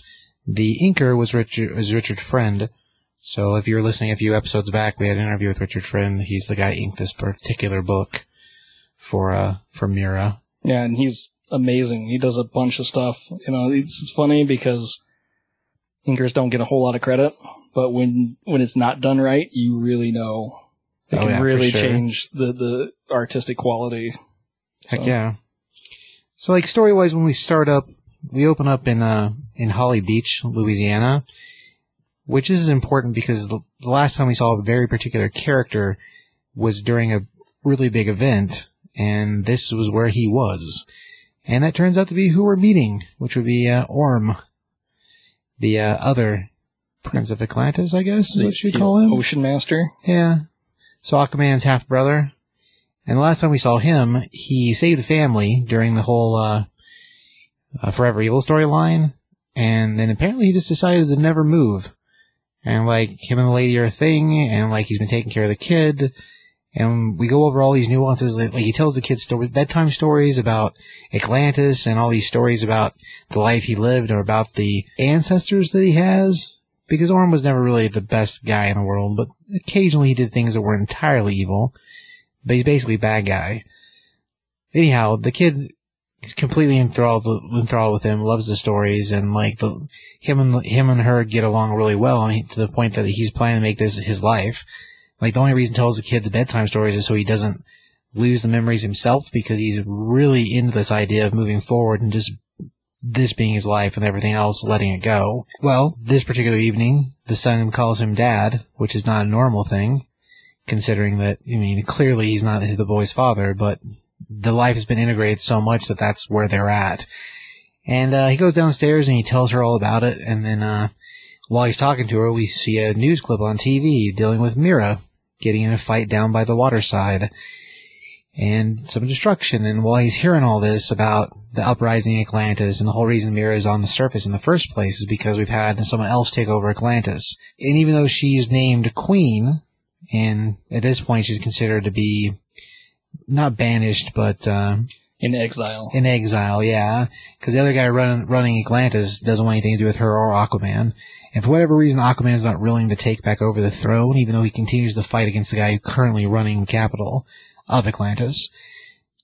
[SPEAKER 3] The inker was Richard was Richard Friend. So if you were listening a few episodes back, we had an interview with Richard Friend. He's the guy who inked this particular book for uh for Mera.
[SPEAKER 2] Yeah, and he's amazing. He does a bunch of stuff. You know, it's funny because inkers don't get a whole lot of credit, but when when it's not done right, you really know it
[SPEAKER 3] Oh,
[SPEAKER 2] can
[SPEAKER 3] yeah,
[SPEAKER 2] really
[SPEAKER 3] sure.
[SPEAKER 2] change the the artistic quality.
[SPEAKER 3] Heck
[SPEAKER 2] So-
[SPEAKER 3] yeah. So like story wise, when we start up, we open up in uh in Holly Beach, Louisiana, which is important because the, the last time we saw a very particular character was during a really big event, and this was where he was, and that turns out to be who we're meeting, which would be uh, Orm, the uh, other Prince of Atlantis, I guess is what you
[SPEAKER 2] The
[SPEAKER 3] call him.
[SPEAKER 2] Ocean Master.
[SPEAKER 3] Yeah. So Aquaman's half brother. And the last time we saw him, he saved a family during the whole uh, uh, Forever Evil storyline. And then apparently he just decided to never move and like him and the lady are a thing, and like he's been taking care of the kid. And we go over all these nuances. Like he tells the kids story, bedtime stories about Atlantis and all these stories about the life he lived or about the ancestors that he has. Because Orm was never really the best guy in the world, but occasionally he did things that were entirely evil. But he's basically a bad guy. Anyhow, the kid is completely enthralled, enthralled with him, loves the stories, and like the, him and him and her get along really well, to the point that he's planning to make this his life. Like the only reason he tells the kid the bedtime stories is so he doesn't lose the memories himself because he's really into this idea of moving forward and just this being his life and everything else letting it go. Well, this particular evening, the son calls him dad, which is not a normal thing, considering that, I mean, clearly he's not the boy's father, but the life has been integrated so much that that's where they're at. And, uh, he goes downstairs and he tells her all about it, and then, uh, while he's talking to her, we see a news clip on TV dealing with Mera getting in a fight down by the waterside and some destruction. And while he's hearing all this about the uprising Atlantis and the whole reason Mera is on the surface in the first place is because we've had someone else take over Atlantis. And even though she's named Queen, and at this point she's considered to be not banished, but uh,
[SPEAKER 2] In exile.
[SPEAKER 3] in exile, yeah, because the other guy running running Atlantis doesn't want anything to do with her or Aquaman. And for whatever reason, Aquaman's not willing to take back over the throne, even though he continues to fight against the guy currently running the capital of Atlantis.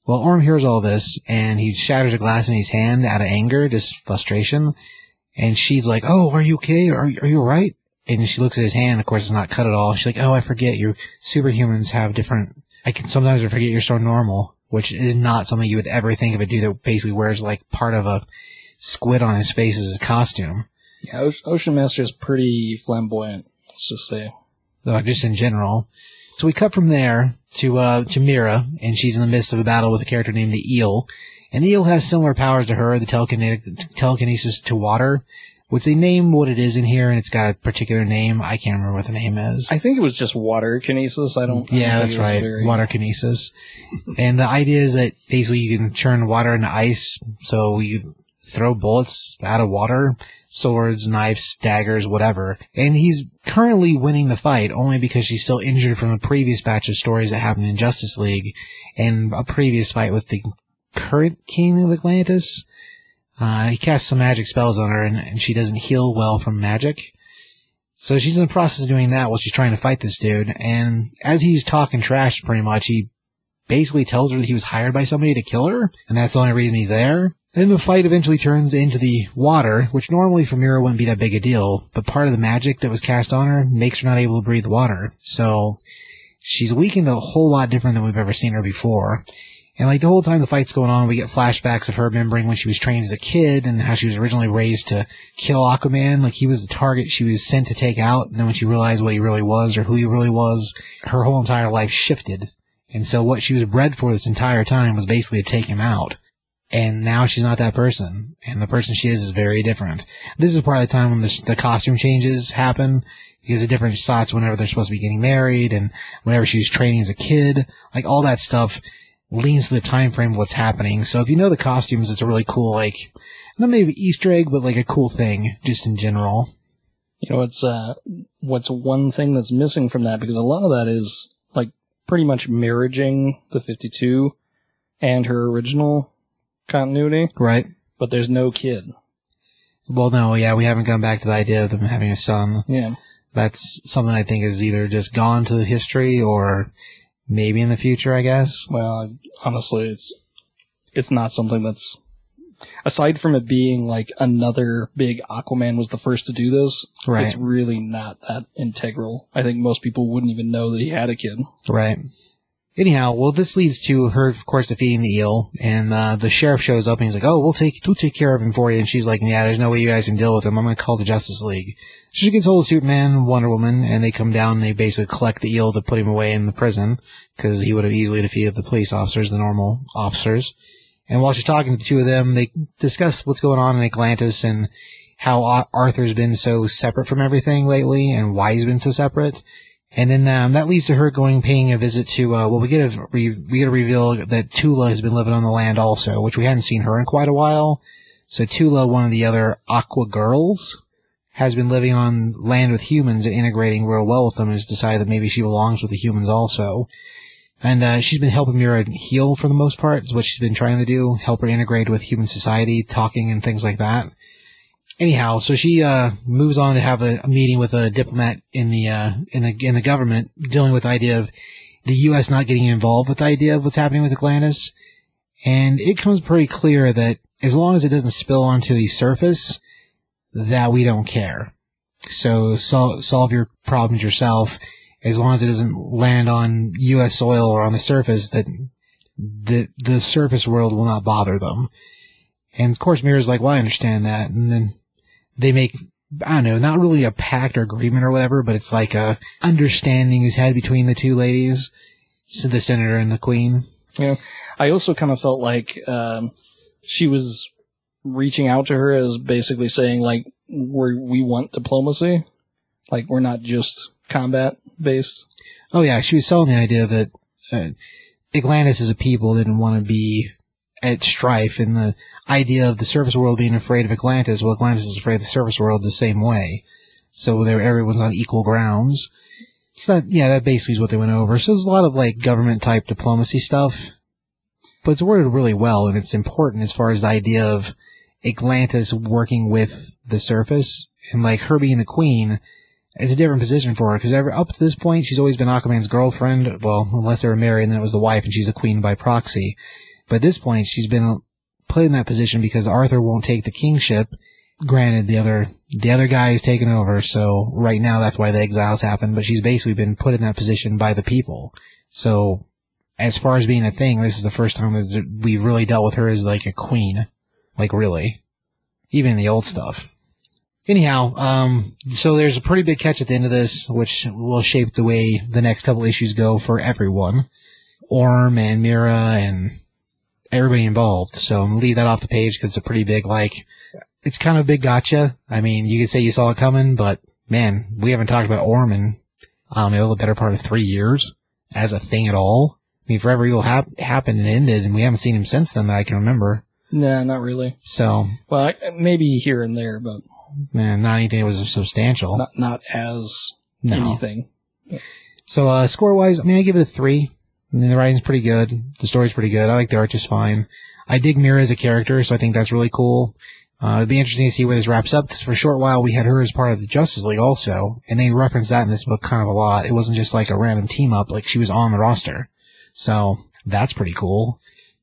[SPEAKER 3] Well, Orm hears all this, and he shatters a glass in his hand out of anger, just frustration. And she's like, "Oh, are you okay? Are, are you alright?" And she looks at his hand. Of course, it's not cut at all. She's like, "Oh, I forget. You superhumans have different. I can sometimes forget you're so normal." Which is not something you would ever think of a dude that basically wears like part of a squid on his face as a costume.
[SPEAKER 2] Yeah, Ocean Master is pretty flamboyant. Let's just say.
[SPEAKER 3] uh, just in general. So we cut from there to uh, to Mera, and she's in the midst of a battle with a character named the Eel. And the Eel has similar powers to her, the telekinetic, telekinesis to water, which they name what it is in here, and it's got a particular name. I can't remember what the name is.
[SPEAKER 2] I think it was just water kinesis. I don't. I
[SPEAKER 3] yeah,
[SPEAKER 2] don't
[SPEAKER 3] that's
[SPEAKER 2] think it was
[SPEAKER 3] right.
[SPEAKER 2] very-
[SPEAKER 3] Water kinesis. and the idea is that basically you can turn water into ice, so you throw bullets out of water, swords, knives, daggers, whatever. And he's currently winning the fight only because she's still injured from a previous batch of stories that happened in Justice League and a previous fight with the current king of Atlantis. Uh, he casts some magic spells on her and, and she doesn't heal well from magic. So she's in the process of doing that while she's trying to fight this dude. And as he's talking trash pretty much, he basically tells her that he was hired by somebody to kill her, and that's the only reason he's there. And the fight eventually turns into the water, which normally for Mera wouldn't be that big a deal, but part of the magic that was cast on her makes her not able to breathe water. So she's weakened a whole lot different than we've ever seen her before. And like the whole time the fight's going on, we get flashbacks of her remembering when she was trained as a kid and how she was originally raised to kill Aquaman. Like he was the target she was sent to take out. And then when she realized what he really was or who he really was, her whole entire life shifted. And so what she was bred for this entire time was basically to take him out. And now she's not that person. And the person she is is very different. This is of the time when the, the costume changes happen. Because of different shots whenever they're supposed to be getting married and whenever she's training as a kid. Like all that stuff leans to the time frame of what's happening. So if you know the costumes, it's a really cool, like, not maybe Easter egg, but like a cool thing, just in general.
[SPEAKER 2] You know, it's uh, what's one thing that's missing from that because a lot of that is pretty much marrying the 52 and her original continuity,
[SPEAKER 3] Right?
[SPEAKER 2] but there's no kid.
[SPEAKER 3] Well, no, yeah, we haven't gone back to the idea of them having a son.
[SPEAKER 2] Yeah.
[SPEAKER 3] That's something I think is either just gone to history or maybe in the future, I guess.
[SPEAKER 2] Well, honestly, it's it's not something that's aside from it being like another big Aquaman was the first to do this.
[SPEAKER 3] Right.
[SPEAKER 2] It's really not that integral. I think most people wouldn't even know that he had a kid.
[SPEAKER 3] Right. Anyhow, well, this leads to her, of course, defeating the eel, and uh, the sheriff shows up and he's like, "Oh, we'll take we'll take care of him for you." And she's like, "Yeah, there's no way you guys can deal with him. I'm going to call the Justice League." So she gets hold of Superman Wonder Woman, and they come down and they basically collect the eel to put him away in the prison because he would have easily defeated the police officers, the normal officers. And while she's talking to the two of them, they discuss what's going on in Atlantis and how Arthur's been so separate from everything lately and why he's been so separate. And then um, that leads to her going paying a visit to. Uh, well, we get a re- we get a reveal that Tula has been living on the land also, which we hadn't seen her in quite a while. So Tula, one of the other Aqua girls, has been living on land with humans and integrating real well with them and has decided that maybe she belongs with the humans also. And uh, she's been helping Mera heal for the most part, is what she's been trying to do, help her integrate with human society, talking and things like that. Anyhow, so she uh, moves on to have a, a meeting with a diplomat in the uh, in the in the government, dealing with the idea of the U.S. not getting involved with the idea of what's happening with Atlantis. And it comes pretty clear that as long as it doesn't spill onto the surface, that we don't care. So sol- solve your problems yourself. As long as it doesn't land on U.S. soil or on the surface, that the the surface world will not bother them. And of course, Mera's like, "Well, I understand that." And then they make I don't know, not really a pact or agreement or whatever, but it's like a understanding is had between the two ladies, so the senator and the queen.
[SPEAKER 2] Yeah. I also kind of felt like um, she was reaching out to her as basically saying like we we want diplomacy, like we're not just combat based.
[SPEAKER 3] Oh yeah, she was selling the idea that uh, Atlantis as a people didn't want to be at strife, and the idea of the surface world being afraid of Atlantis. Well, Atlantis is afraid of the surface world the same way, so there everyone's on equal grounds. So that, yeah, that basically is what they went over. So there's a lot of like government type diplomacy stuff, but it's worded really well, and it's important as far as the idea of Atlantis working with the surface, and like her being the queen. It's a different position for her because up to this point she's always been Aquaman's girlfriend. Well, unless they were married, and then it was the wife, and she's a queen by proxy. But at this point, she's been put in that position because Arthur won't take the kingship. Granted, the other the other guy is taken over, so right now that's why the exiles happen. But she's basically been put in that position by the people. So, as far as being a thing, this is the first time that we've really dealt with her as like a queen, like really, even the old stuff. Anyhow, um, so there's a pretty big catch at the end of this, which will shape the way the next couple issues go for everyone. Orm and Mera and everybody involved. So I'm gonna leave that off the page because it's a pretty big, like, it's kind of a big gotcha. I mean, you could say you saw it coming, but man, we haven't talked about Orm in, I don't know, the better part of three years as a thing at all. I mean, Forever Evil hap- happened and ended, and we haven't seen him since then that I can remember.
[SPEAKER 2] Nah, not really.
[SPEAKER 3] So,
[SPEAKER 2] Well, I, maybe here and there, but
[SPEAKER 3] man, not anything that was substantial.
[SPEAKER 2] not not as
[SPEAKER 3] No.
[SPEAKER 2] anything.
[SPEAKER 3] So, uh, score wise, I mean, I give it a three. I mean, the writing's pretty good. The story's pretty good. I like the art just fine. I dig Mera as a character, so I think that's really cool. Uh, it'd be interesting to see where this wraps up, because for a short while we had her as part of the Justice League also, and they reference that in this book kind of a lot. It wasn't just like a random team up, like she was on the roster. So, that's pretty cool.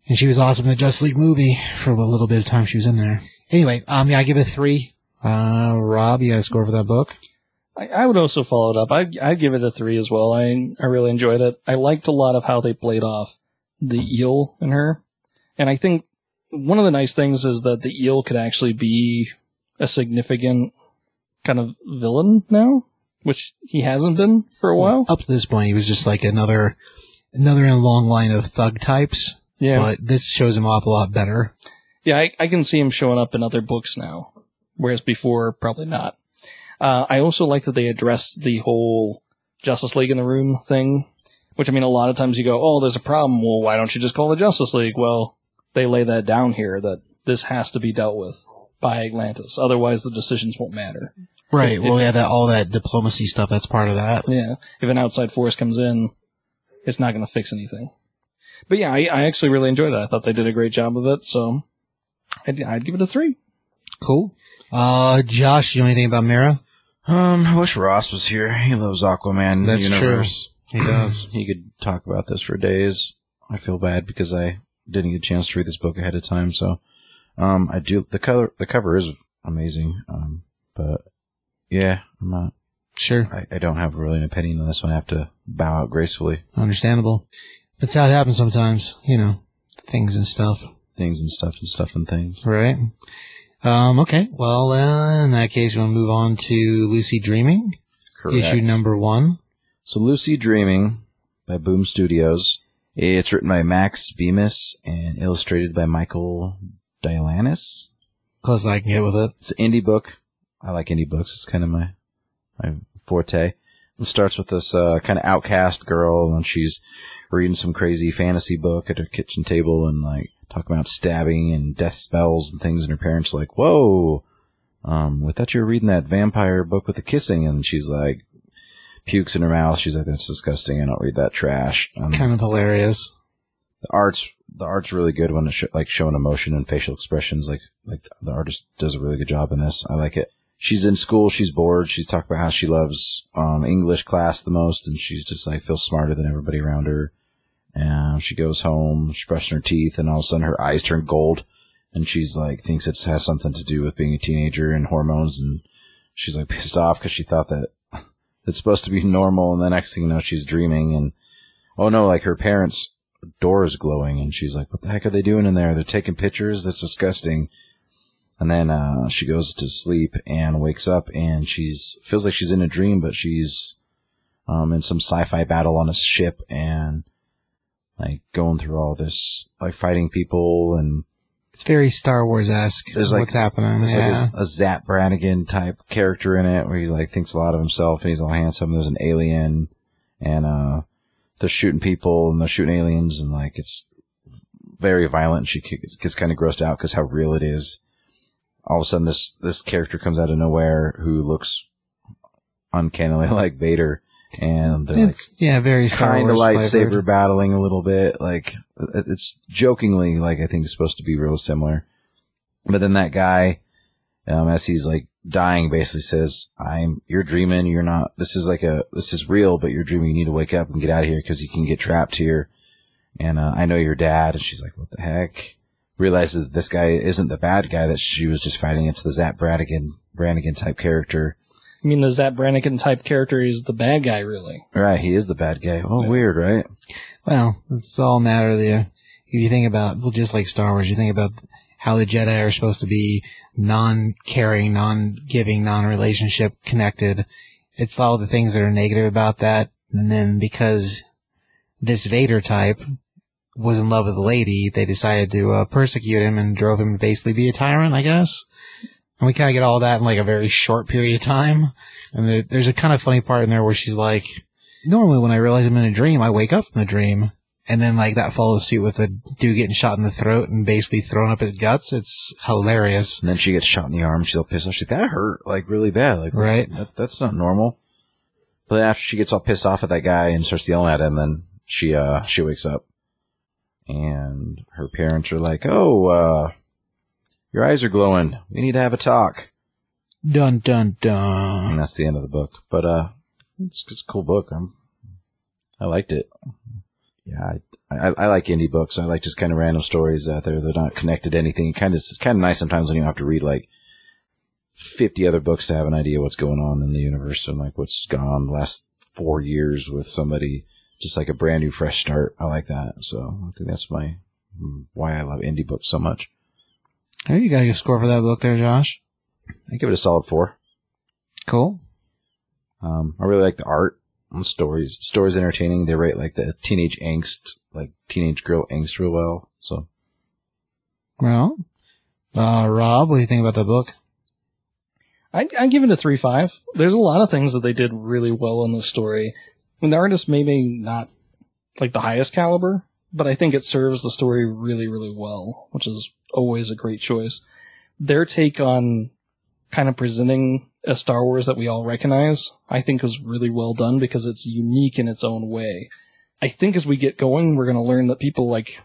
[SPEAKER 3] And she was awesome in the Justice League movie for a little bit of time she was in there. Anyway, um, yeah, I give it a three. Uh, Rob, you got a score for that book?
[SPEAKER 2] I, I would also follow it up. I'd, I'd give it a three as well. I I really enjoyed it. I liked a lot of how they played off the eel in her, and I think one of the nice things is that the eel could actually be a significant kind of villain now, which he hasn't been for a while.
[SPEAKER 3] Up to this point, he was just like another, another in a long line of thug types.
[SPEAKER 2] Yeah,
[SPEAKER 3] But this shows him off a lot better.
[SPEAKER 2] yeah, I, I can see him showing up in other books now, whereas before probably not. Uh, I also like that they addressed the whole Justice League in the room thing, which I mean, a lot of times you go, oh, there's a problem. Well, why don't you just call the Justice League? Well, they lay that down here that this has to be dealt with by Atlantis. Otherwise, the decisions won't matter.
[SPEAKER 3] Right. Well, yeah, that all that diplomacy stuff. That's part of that.
[SPEAKER 2] Yeah. If an outside force comes in, it's not going to fix anything. But yeah, I, I actually really enjoyed it. I thought they did a great job of it. So I'd, I'd give it a three.
[SPEAKER 3] Cool. Uh, Josh, you know anything about Mera?
[SPEAKER 4] Um, I wish Ross was here. He loves Aquaman
[SPEAKER 3] That's
[SPEAKER 4] universe.
[SPEAKER 3] He does. <clears throat>
[SPEAKER 4] He could talk about this for days. I feel bad because I didn't get a chance to read this book ahead of time. So, um, I do the cover. The cover is amazing. Um, but yeah, I'm not.
[SPEAKER 3] Sure.
[SPEAKER 4] I, I don't have really an opinion on this one. I have to bow out gracefully.
[SPEAKER 3] Understandable. That's how it happens sometimes. You know, things and stuff.
[SPEAKER 4] Things and stuff and stuff and things.
[SPEAKER 3] Right. Um, okay. Well, uh, in that case, we'll move on to Lucy Dreaming,
[SPEAKER 4] Correct.
[SPEAKER 3] issue number one.
[SPEAKER 4] So Lucy Dreaming by Boom Studios. It's written by Max Bemis and illustrated by Michael Dialynas.
[SPEAKER 3] Close I can get with it.
[SPEAKER 4] It's an indie book. I like indie books. It's kind of my my forte. It starts with this uh, kind of outcast girl, and she's reading some crazy fantasy book at her kitchen table, and like talking about stabbing and death spells and things. And her parents are like, "Whoa, um, we thought you were reading that vampire book with the kissing. And she's like, pukes in her mouth. She's like, that's disgusting. I don't read that trash. Um,
[SPEAKER 3] Kind of hilarious.
[SPEAKER 4] the art's, the art's really good when it's sh- like showing emotion and facial expressions. Like, like the artist does a really good job in this. I like it. She's in school. She's bored. She's talking about how she loves, um, English class the most. And she's just like, feels smarter than everybody around her. And she goes home, she's brushing her teeth, and all of a sudden her eyes turn gold. And she's like, thinks it has something to do with being a teenager and hormones. And she's like pissed off because she thought that <laughs> it's supposed to be normal. And the next thing you know, she's dreaming. And oh no, like her parents' door is glowing. And she's like, what the heck are they doing in there? They're taking pictures. That's disgusting. And then, uh, she goes to sleep and wakes up and she's, feels like she's in a dream, but she's, um, in some sci-fi battle on a ship and, like going through all this, like fighting people and
[SPEAKER 3] It's very Star Wars esque.
[SPEAKER 4] There's like-
[SPEAKER 3] what's happening.
[SPEAKER 4] there's
[SPEAKER 3] yeah.
[SPEAKER 4] like a, a Zap Brannigan type character in it where he like thinks a lot of himself and he's all handsome. There's an alien and, uh, they're shooting people and they're shooting aliens and like it's very violent. And She gets, gets kind of grossed out because how real it is. All of a sudden this, this character comes out of nowhere who looks uncannily <laughs> like Vader and they're like,
[SPEAKER 3] yeah, very
[SPEAKER 4] kind of lightsaber battling a little bit. Like it's jokingly like I think it's supposed to be real similar. But then that guy, um, as he's like dying, basically says, "I'm you're dreaming. You're not. This is like a this is real, but you're dreaming. You need to wake up and get out of here because you can get trapped here." And uh, I know your dad. And she's like, "What the heck?" Realizes that this guy isn't the bad guy that she was just fighting. It's the Zap Brannigan Brannigan type character.
[SPEAKER 2] I mean, the Zap Brannigan type character is the bad guy, really.
[SPEAKER 4] Right? He is the bad guy. Oh, weird, right?
[SPEAKER 3] Well, it's all a matter of the, if you think about, well, just like Star Wars, you think about how the Jedi are supposed to be non-caring, non-giving, non-relationship connected. It's all the things that are negative about that. And then because this Vader type was in love with the lady, they decided to uh, persecute him and drove him to basically be a tyrant, I guess. And we kind of get all that in like a very short period of time. And there, there's a kind of funny part in there where she's like, normally when I realize I'm in a dream, I wake up from the dream. And then like that follows suit with the dude getting shot in the throat and basically throwing up his guts. It's hilarious.
[SPEAKER 4] And then she gets shot in the arm. She's all pissed off. She's like, that hurt like really bad. Like,
[SPEAKER 3] Right.
[SPEAKER 4] That, that's not normal. But then after she gets all pissed off at that guy and starts yelling at him, then she, uh, she wakes up and her parents are like, Oh, uh, your eyes are glowing. We need to have a talk.
[SPEAKER 3] Dun dun
[SPEAKER 4] And
[SPEAKER 3] dun.
[SPEAKER 4] that's the end of the book. But, uh, it's, it's a cool book. I'm, I liked it. Yeah. I, I, I like indie books. I like just kind of random stories out there. They're not connected to anything. It kind of, it's kind of nice sometimes when you don't have to read like 50 other books to have an idea what's going on in the universe and like what's gone on the last four years with somebody, just like a brand new fresh start. I like that. So I think that's my, why I love indie books so much.
[SPEAKER 3] Hey, you got a score for that book there, Josh.
[SPEAKER 4] I give it a solid four.
[SPEAKER 3] Cool.
[SPEAKER 4] Um, I really like the art and the stories. Stories entertaining. They write like the teenage angst, like teenage girl angst real well. So
[SPEAKER 3] Well, uh, Rob, what do you think about that book?
[SPEAKER 2] I I give it a three five. There's a lot of things that they did really well in the story. I mean, the artist maybe not like the highest caliber, but I think it serves the story really, really well, which is always a great choice. Their take on kind of presenting a Star Wars that we all recognize, I think was really well done because it's unique in its own way. I think as we get going, we're going to learn that people like,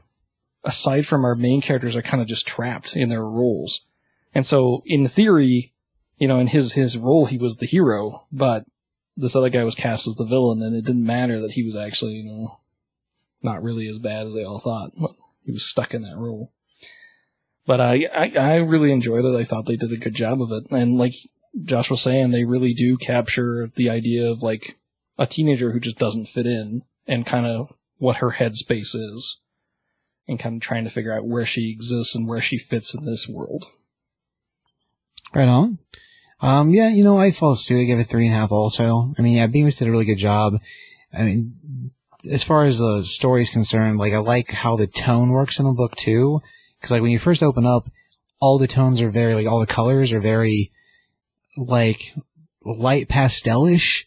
[SPEAKER 2] aside from our main characters, are kind of just trapped in their roles. And so, in theory, you know, in his his role, he was the hero, but this other guy was cast as the villain, and it didn't matter that he was actually, you know, not really as bad as they all thought. But he was stuck in that role. But I, I I really enjoyed it. I thought they did a good job of it, and like Josh was saying, they really do capture the idea of like a teenager who just doesn't fit in, and kind of what her headspace is, and kind of trying to figure out where she exists and where she fits in this world.
[SPEAKER 3] Right on. Um, yeah, you know, I fall suit. I give it three and a half also. I mean, yeah, Bemis did a really good job. I mean, as far as the story is concerned, like, I like how the tone works in the book too. Cause like when you first open up, all the tones are very, like, all the colors are very, like, light pastelish.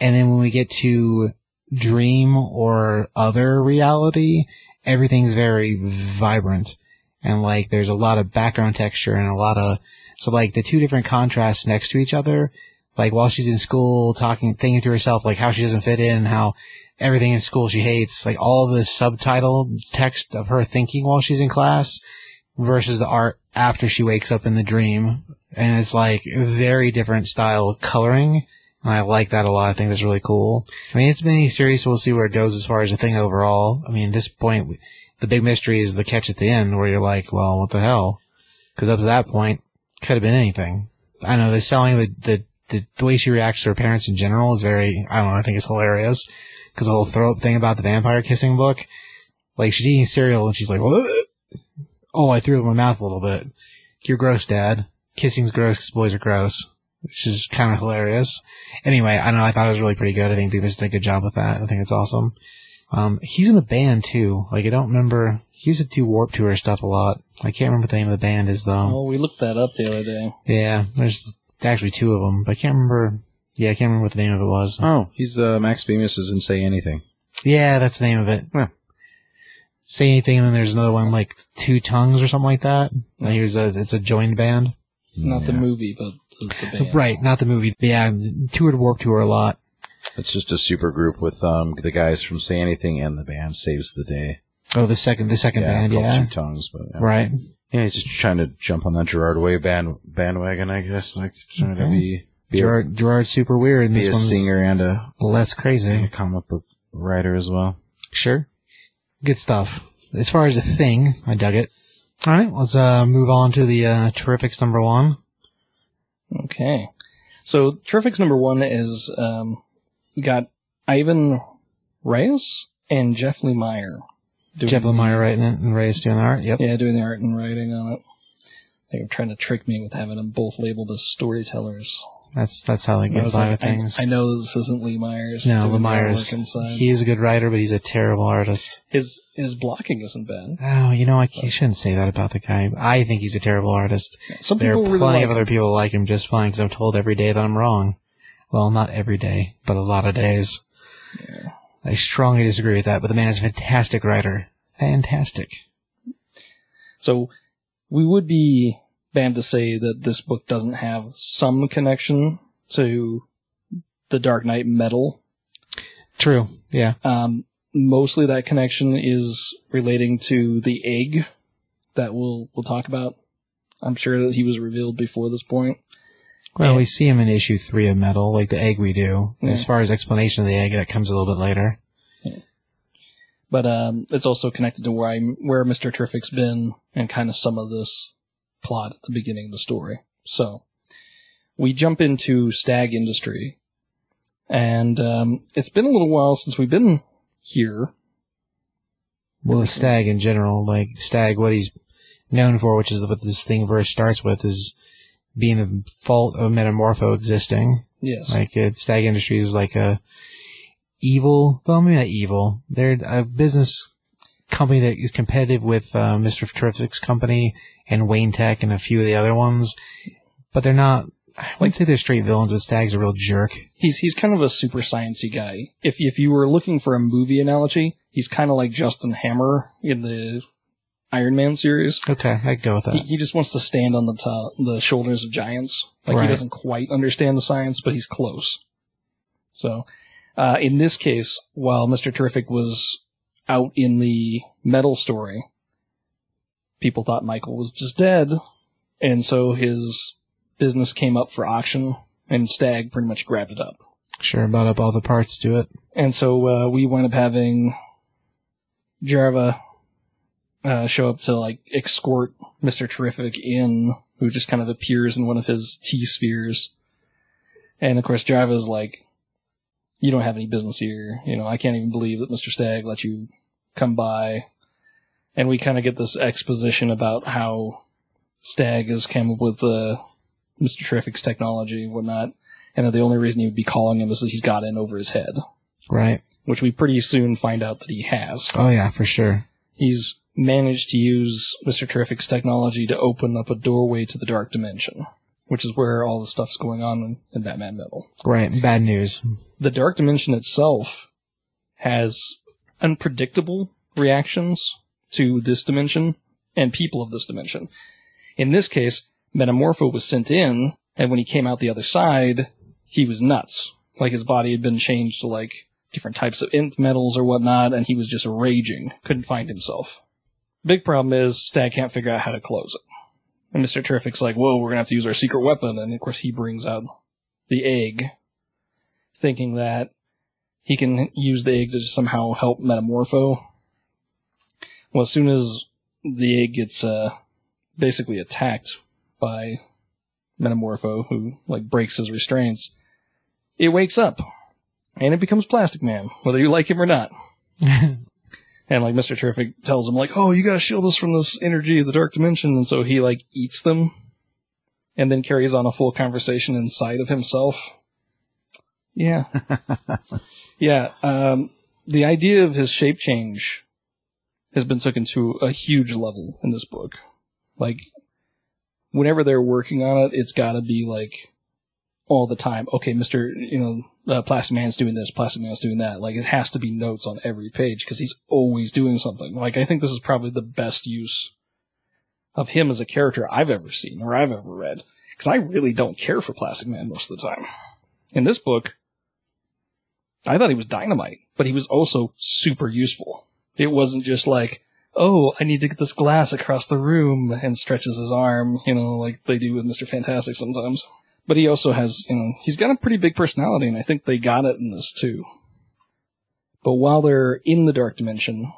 [SPEAKER 3] And then when we get to dream or other reality, everything's very vibrant. And like, there's a lot of background texture and a lot of So like the two different contrasts next to each other, like while she's in school talking, thinking to herself like how she doesn't fit in, how everything in school she hates, like all the subtitle text of her thinking while she's in class versus the art after she wakes up in the dream. And it's like very different style of coloring. And I like that a lot. I think that's really cool. I mean, it's been a series, so we'll see where it goes as far as the thing overall. I mean, at this point, the big mystery is the catch at the end where you're like, well, what the hell? Because up to that point, could have been anything. I know the selling the, the, the, the way she reacts to her parents in general is very, I don't know, I think it's hilarious. Because the whole throw up thing about the vampire kissing book, like she's eating cereal and she's like? Oh, I threw up in my mouth a little bit. You're gross, dad. Kissing's gross because boys are gross. Which is kind of hilarious. Anyway, I know, I thought it was really pretty good. I think Bemis did a good job with that. I think it's awesome. Um, he's in a band too. Like I don't remember. He used to do Warp Tour stuff a lot. I can't remember what the name of the band is though.
[SPEAKER 2] Well, we looked that up the other day.
[SPEAKER 3] Yeah, there's actually two of them, but I can't remember. Yeah, I can't remember what the name of it was.
[SPEAKER 4] Oh, he's uh, Max Bemis doesn't say anything.
[SPEAKER 3] Yeah, that's the name of it.
[SPEAKER 4] Yeah.
[SPEAKER 3] Say anything, and then there's another one like Two Tongues or something like that. Like, he was a, it's a joined band.
[SPEAKER 2] Not the movie, but the, the band.
[SPEAKER 3] Right, not the movie. But yeah, toured Warp Tour a lot.
[SPEAKER 4] It's just a super group with um the guys from Say Anything and the band Saves the Day.
[SPEAKER 3] Oh, the second, the second band, yeah.
[SPEAKER 4] Two Tongues, but yeah.
[SPEAKER 3] Right.
[SPEAKER 4] Yeah, he's just trying to jump on that Gerard Way band bandwagon, I guess. Like trying to be be,
[SPEAKER 3] Gerard, Gerard's super weird, and
[SPEAKER 4] be
[SPEAKER 3] this
[SPEAKER 4] a
[SPEAKER 3] one's
[SPEAKER 4] singer and a,
[SPEAKER 3] less
[SPEAKER 4] and a
[SPEAKER 3] crazy.
[SPEAKER 4] comic book writer as well.
[SPEAKER 3] Sure. Good stuff. As far as the thing, I dug it. Alright, let's uh move on to the uh Terrifics number one.
[SPEAKER 2] Okay. So Terrifics number one is um, got Ivan Reis and Jeff Lemire. doing
[SPEAKER 3] Jeff
[SPEAKER 2] the-
[SPEAKER 3] Lemire writing it and Reis doing the art. Yep.
[SPEAKER 2] Yeah, doing the art and writing on it. They were trying to trick me with having them both labeled as storytellers.
[SPEAKER 3] That's that's how they
[SPEAKER 2] I
[SPEAKER 3] get by
[SPEAKER 2] like,
[SPEAKER 3] with things.
[SPEAKER 2] I know this isn't Lemire's.
[SPEAKER 3] no,
[SPEAKER 2] doing the
[SPEAKER 3] Lemire's
[SPEAKER 2] artwork inside.
[SPEAKER 3] he is a good writer, but he's a terrible artist.
[SPEAKER 2] his his blocking isn't bad.
[SPEAKER 3] Oh, you know, I shouldn't say that about the guy. I think he's a terrible artist.
[SPEAKER 2] Some
[SPEAKER 3] There are plenty
[SPEAKER 2] really
[SPEAKER 3] of other people like him just fine because I'm told every day that I'm wrong. Well, not every day, but a lot of days. I strongly disagree with that, but the man is a fantastic writer. Fantastic.
[SPEAKER 2] So we would be banned to say that this book doesn't have some connection to the Dark Knight metal.
[SPEAKER 3] True. Yeah.
[SPEAKER 2] Um, mostly that connection is relating to the egg that we'll we'll talk about. I'm sure that he was revealed before this point.
[SPEAKER 3] Well,
[SPEAKER 2] Yeah.
[SPEAKER 3] we see him in issue three of Metal, like the egg we do.
[SPEAKER 2] Yeah.
[SPEAKER 3] As far as explanation of the egg, that comes a little bit later.
[SPEAKER 2] But um, it's also connected to where I where Mr. Terrific's been and kind of some of this plot at the beginning of the story. So we jump into Stagg Industry, and um, it's been a little while since we've been here.
[SPEAKER 3] Well, stag in general, like stag, what he's known for, which is what this thing verse starts with, is being the fault of Metamorpho existing.
[SPEAKER 2] Yes.
[SPEAKER 3] Like Stagg Industries is like a evil, well, maybe not evil. They're a business company that is competitive with uh, Mr. Terrific's company and Wayne Tech and a few of the other ones, but they're not. I wouldn't say they're straight villains, but Stagg's a real jerk.
[SPEAKER 2] He's he's kind of a super sciencey guy. If if you were looking for a movie analogy, he's kind of like Justin Hammer in the Iron Man series.
[SPEAKER 3] Okay, I go with that.
[SPEAKER 2] He, he just wants to stand on the top, the shoulders of giants. Like
[SPEAKER 3] Right.
[SPEAKER 2] he doesn't quite understand the science, but he's close. So, uh, in this case, while Mr. Terrific was out in the metal story, people thought Michael was just dead. And so his business came up for auction and Stagg pretty much grabbed it up.
[SPEAKER 3] Sure, bought up all the parts to it.
[SPEAKER 2] And so, uh, we wound up having Jarva, uh, show up to like escort Mr. Terrific in, who just kind of appears in one of his T spheres. And of course, Jarva's like, you don't have any business here. You know, I can't even believe that Mr. Stagg let you come by. And we kind of get this exposition about how Stagg has come up with, uh, Mr. Terrific's technology and whatnot. And that the only reason he would be calling him is that he's got in over his head
[SPEAKER 3] Right.
[SPEAKER 2] which we pretty soon find out that he has.
[SPEAKER 3] Oh yeah, for sure.
[SPEAKER 2] He's managed to use Mr. Terrific's technology to open up a doorway to the dark dimension, which is where all the stuff's going on in, in Batman Metal.
[SPEAKER 3] Right. Bad news.
[SPEAKER 2] The dark dimension itself has unpredictable reactions to this dimension and people of this dimension. In this case, Metamorpho was sent in, and when he came out the other side, he was nuts. Like his body had been changed to like different types of nth metals or whatnot, and he was just raging, couldn't find himself. Big problem is Stagg can't figure out how to close it. And Mr. Terrific's like, whoa, we're gonna have to use our secret weapon, and of course he brings out the egg, thinking that he can use the egg to somehow help Metamorpho. Well, as soon as the egg gets uh, basically attacked by Metamorpho, who like breaks his restraints, it wakes up and it becomes Plastic Man, whether you like him or not. <laughs> and like Mr. Terrific tells him, like, "Oh, you gotta shield us from this energy of the dark dimension," and so he like eats them, and then carries on a full conversation inside of himself. Yeah, <laughs> yeah. Um, the idea of his shape change has been taken to a huge level in this book. Like, whenever they're working on it, it's got to be like all the time. Okay, Mister, you know, uh, Plastic Man's doing this, Plastic Man's doing that. Like, it has to be notes on every page because he's always doing something. Like, I think this is probably the best use of him as a character I've ever seen or I've ever read. Because I really don't care for Plastic Man most of the time. In this book, I thought he was dynamite, but he was also super useful. It wasn't just like, oh, I need to get this glass across the room and stretches his arm, you know, like they do with Mr. Fantastic sometimes. But he also has, you know, he's got a pretty big personality and I think they got it in this too. But while they're in the dark dimension,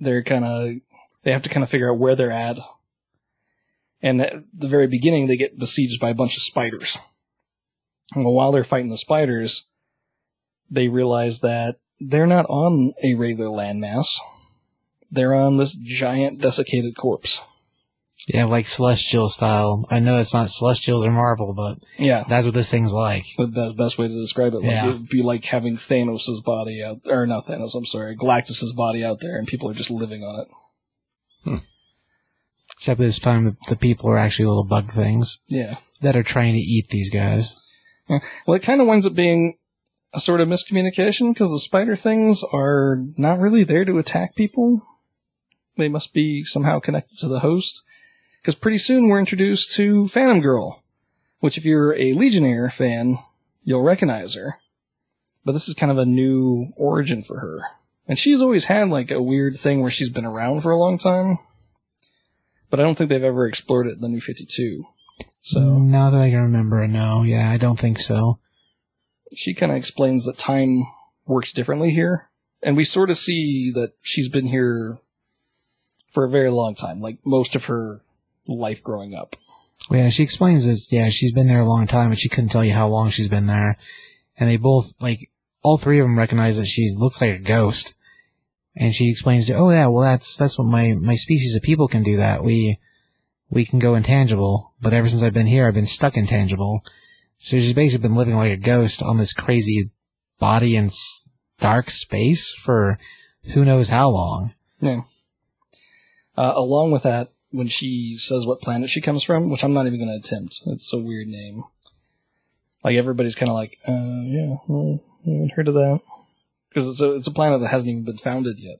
[SPEAKER 2] they're kind of, they have to kind of figure out where they're at. And at the very beginning, they get besieged by a bunch of spiders. And while they're fighting the spiders, they realize that they're not on a regular landmass. They're on this giant desiccated corpse.
[SPEAKER 3] Yeah, like Celestial style. I know it's not Celestials or Marvel, but
[SPEAKER 2] Yeah,
[SPEAKER 3] that's what this thing's like.
[SPEAKER 2] the best, way to describe it. Like
[SPEAKER 3] Yeah.
[SPEAKER 2] it would be like having Thanos' body out, or not Thanos, I'm sorry, Galactus' body out there, and people are just living on it. Hmm.
[SPEAKER 3] Except this time the, the people are actually little bug things
[SPEAKER 2] Yeah.
[SPEAKER 3] that are trying to eat these guys.
[SPEAKER 2] Well, it kind of winds up being a sort of miscommunication because the spider things are not really there to attack people. They must be somehow connected to the host. Because pretty soon we're introduced to Phantom Girl, which if you're a Legionnaire fan, you'll recognize her. But this is kind of a new origin for her. And she's always had like a weird thing where she's been around for a long time. But I don't think they've ever explored it in the New 52. So
[SPEAKER 3] Now that I can remember, no, yeah, I don't think so.
[SPEAKER 2] She kind of explains that time works differently here. And we sort of see that she's been here for a very long time, like most of her life growing up.
[SPEAKER 3] Yeah, she explains that, yeah, she's been there a long time, but she couldn't tell you how long she's been there. And they both, like, all three of them recognize that she looks like a ghost. And she explains to, oh yeah, well that's, that's what my, my species of people can do that. We, we can go intangible, but ever since I've been here, I've been stuck intangible. So she's basically been living like a ghost on this crazy body in s- dark space for who knows how long.
[SPEAKER 2] Yeah. Uh, along with that, when she says what planet she comes from, which I'm not even going to attempt, it's a weird name. Like everybody's kind of like, uh, yeah, well, I haven't heard of that. Because it's a, it's a planet that hasn't even been founded yet.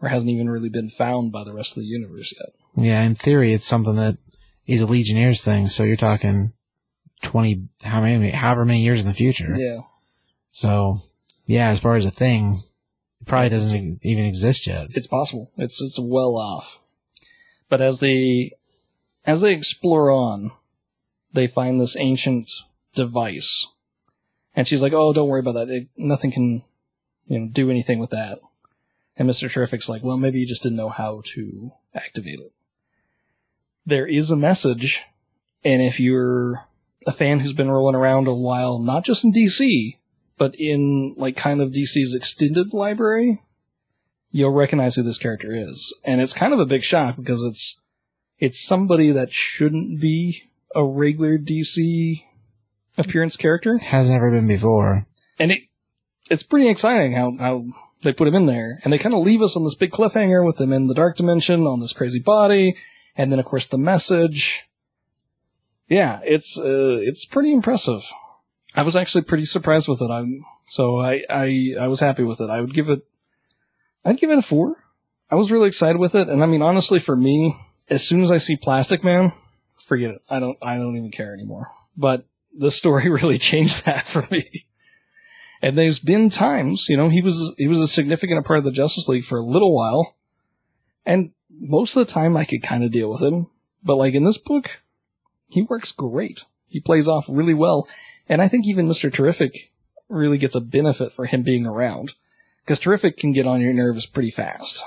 [SPEAKER 2] Or hasn't even really been found by the rest of the universe yet.
[SPEAKER 3] Yeah, in theory, it's something that is a Legionnaires thing. So you're talking 20, how many, however many years in the future.
[SPEAKER 2] Yeah.
[SPEAKER 3] So, yeah, as far as a thing, it probably doesn't even exist yet.
[SPEAKER 2] It's possible. It's it's well off. But as they as they explore on, they find this ancient device. And she's like, "Oh, don't worry about that. It, nothing can, you know, do anything with that." And Mr. Terrific's like, "Well, maybe you just didn't know how to activate it." There is a message, and if you're a fan who's been rolling around a while, not just in DC, but in like kind of DC's extended library, you'll recognize who this character is. And it's kind of a big shock because it's it's somebody that shouldn't be a regular DC appearance character.
[SPEAKER 3] Has never been before.
[SPEAKER 2] And it it's pretty exciting how, how they put him in there. And they kind of leave us on this big cliffhanger with him in the dark dimension on this crazy body. And then of course the message. Yeah, it's uh, it's pretty impressive. I was actually pretty surprised with it. I'm so I, I I was happy with it. I would give it I'd give it a four. I was really excited with it, and I mean honestly for me, as soon as I see Plastic Man, forget it. I don't, I don't even care anymore. But the story <laughs> really changed that for me. And there's been times, you know, he was, he was a significant part of the Justice League for a little while. And most of the time I could kind of deal with him. But like in this book, he works great. He plays off really well. And I think even Mr. Terrific really gets a benefit for him being around. Because Terrific can get on your nerves pretty fast.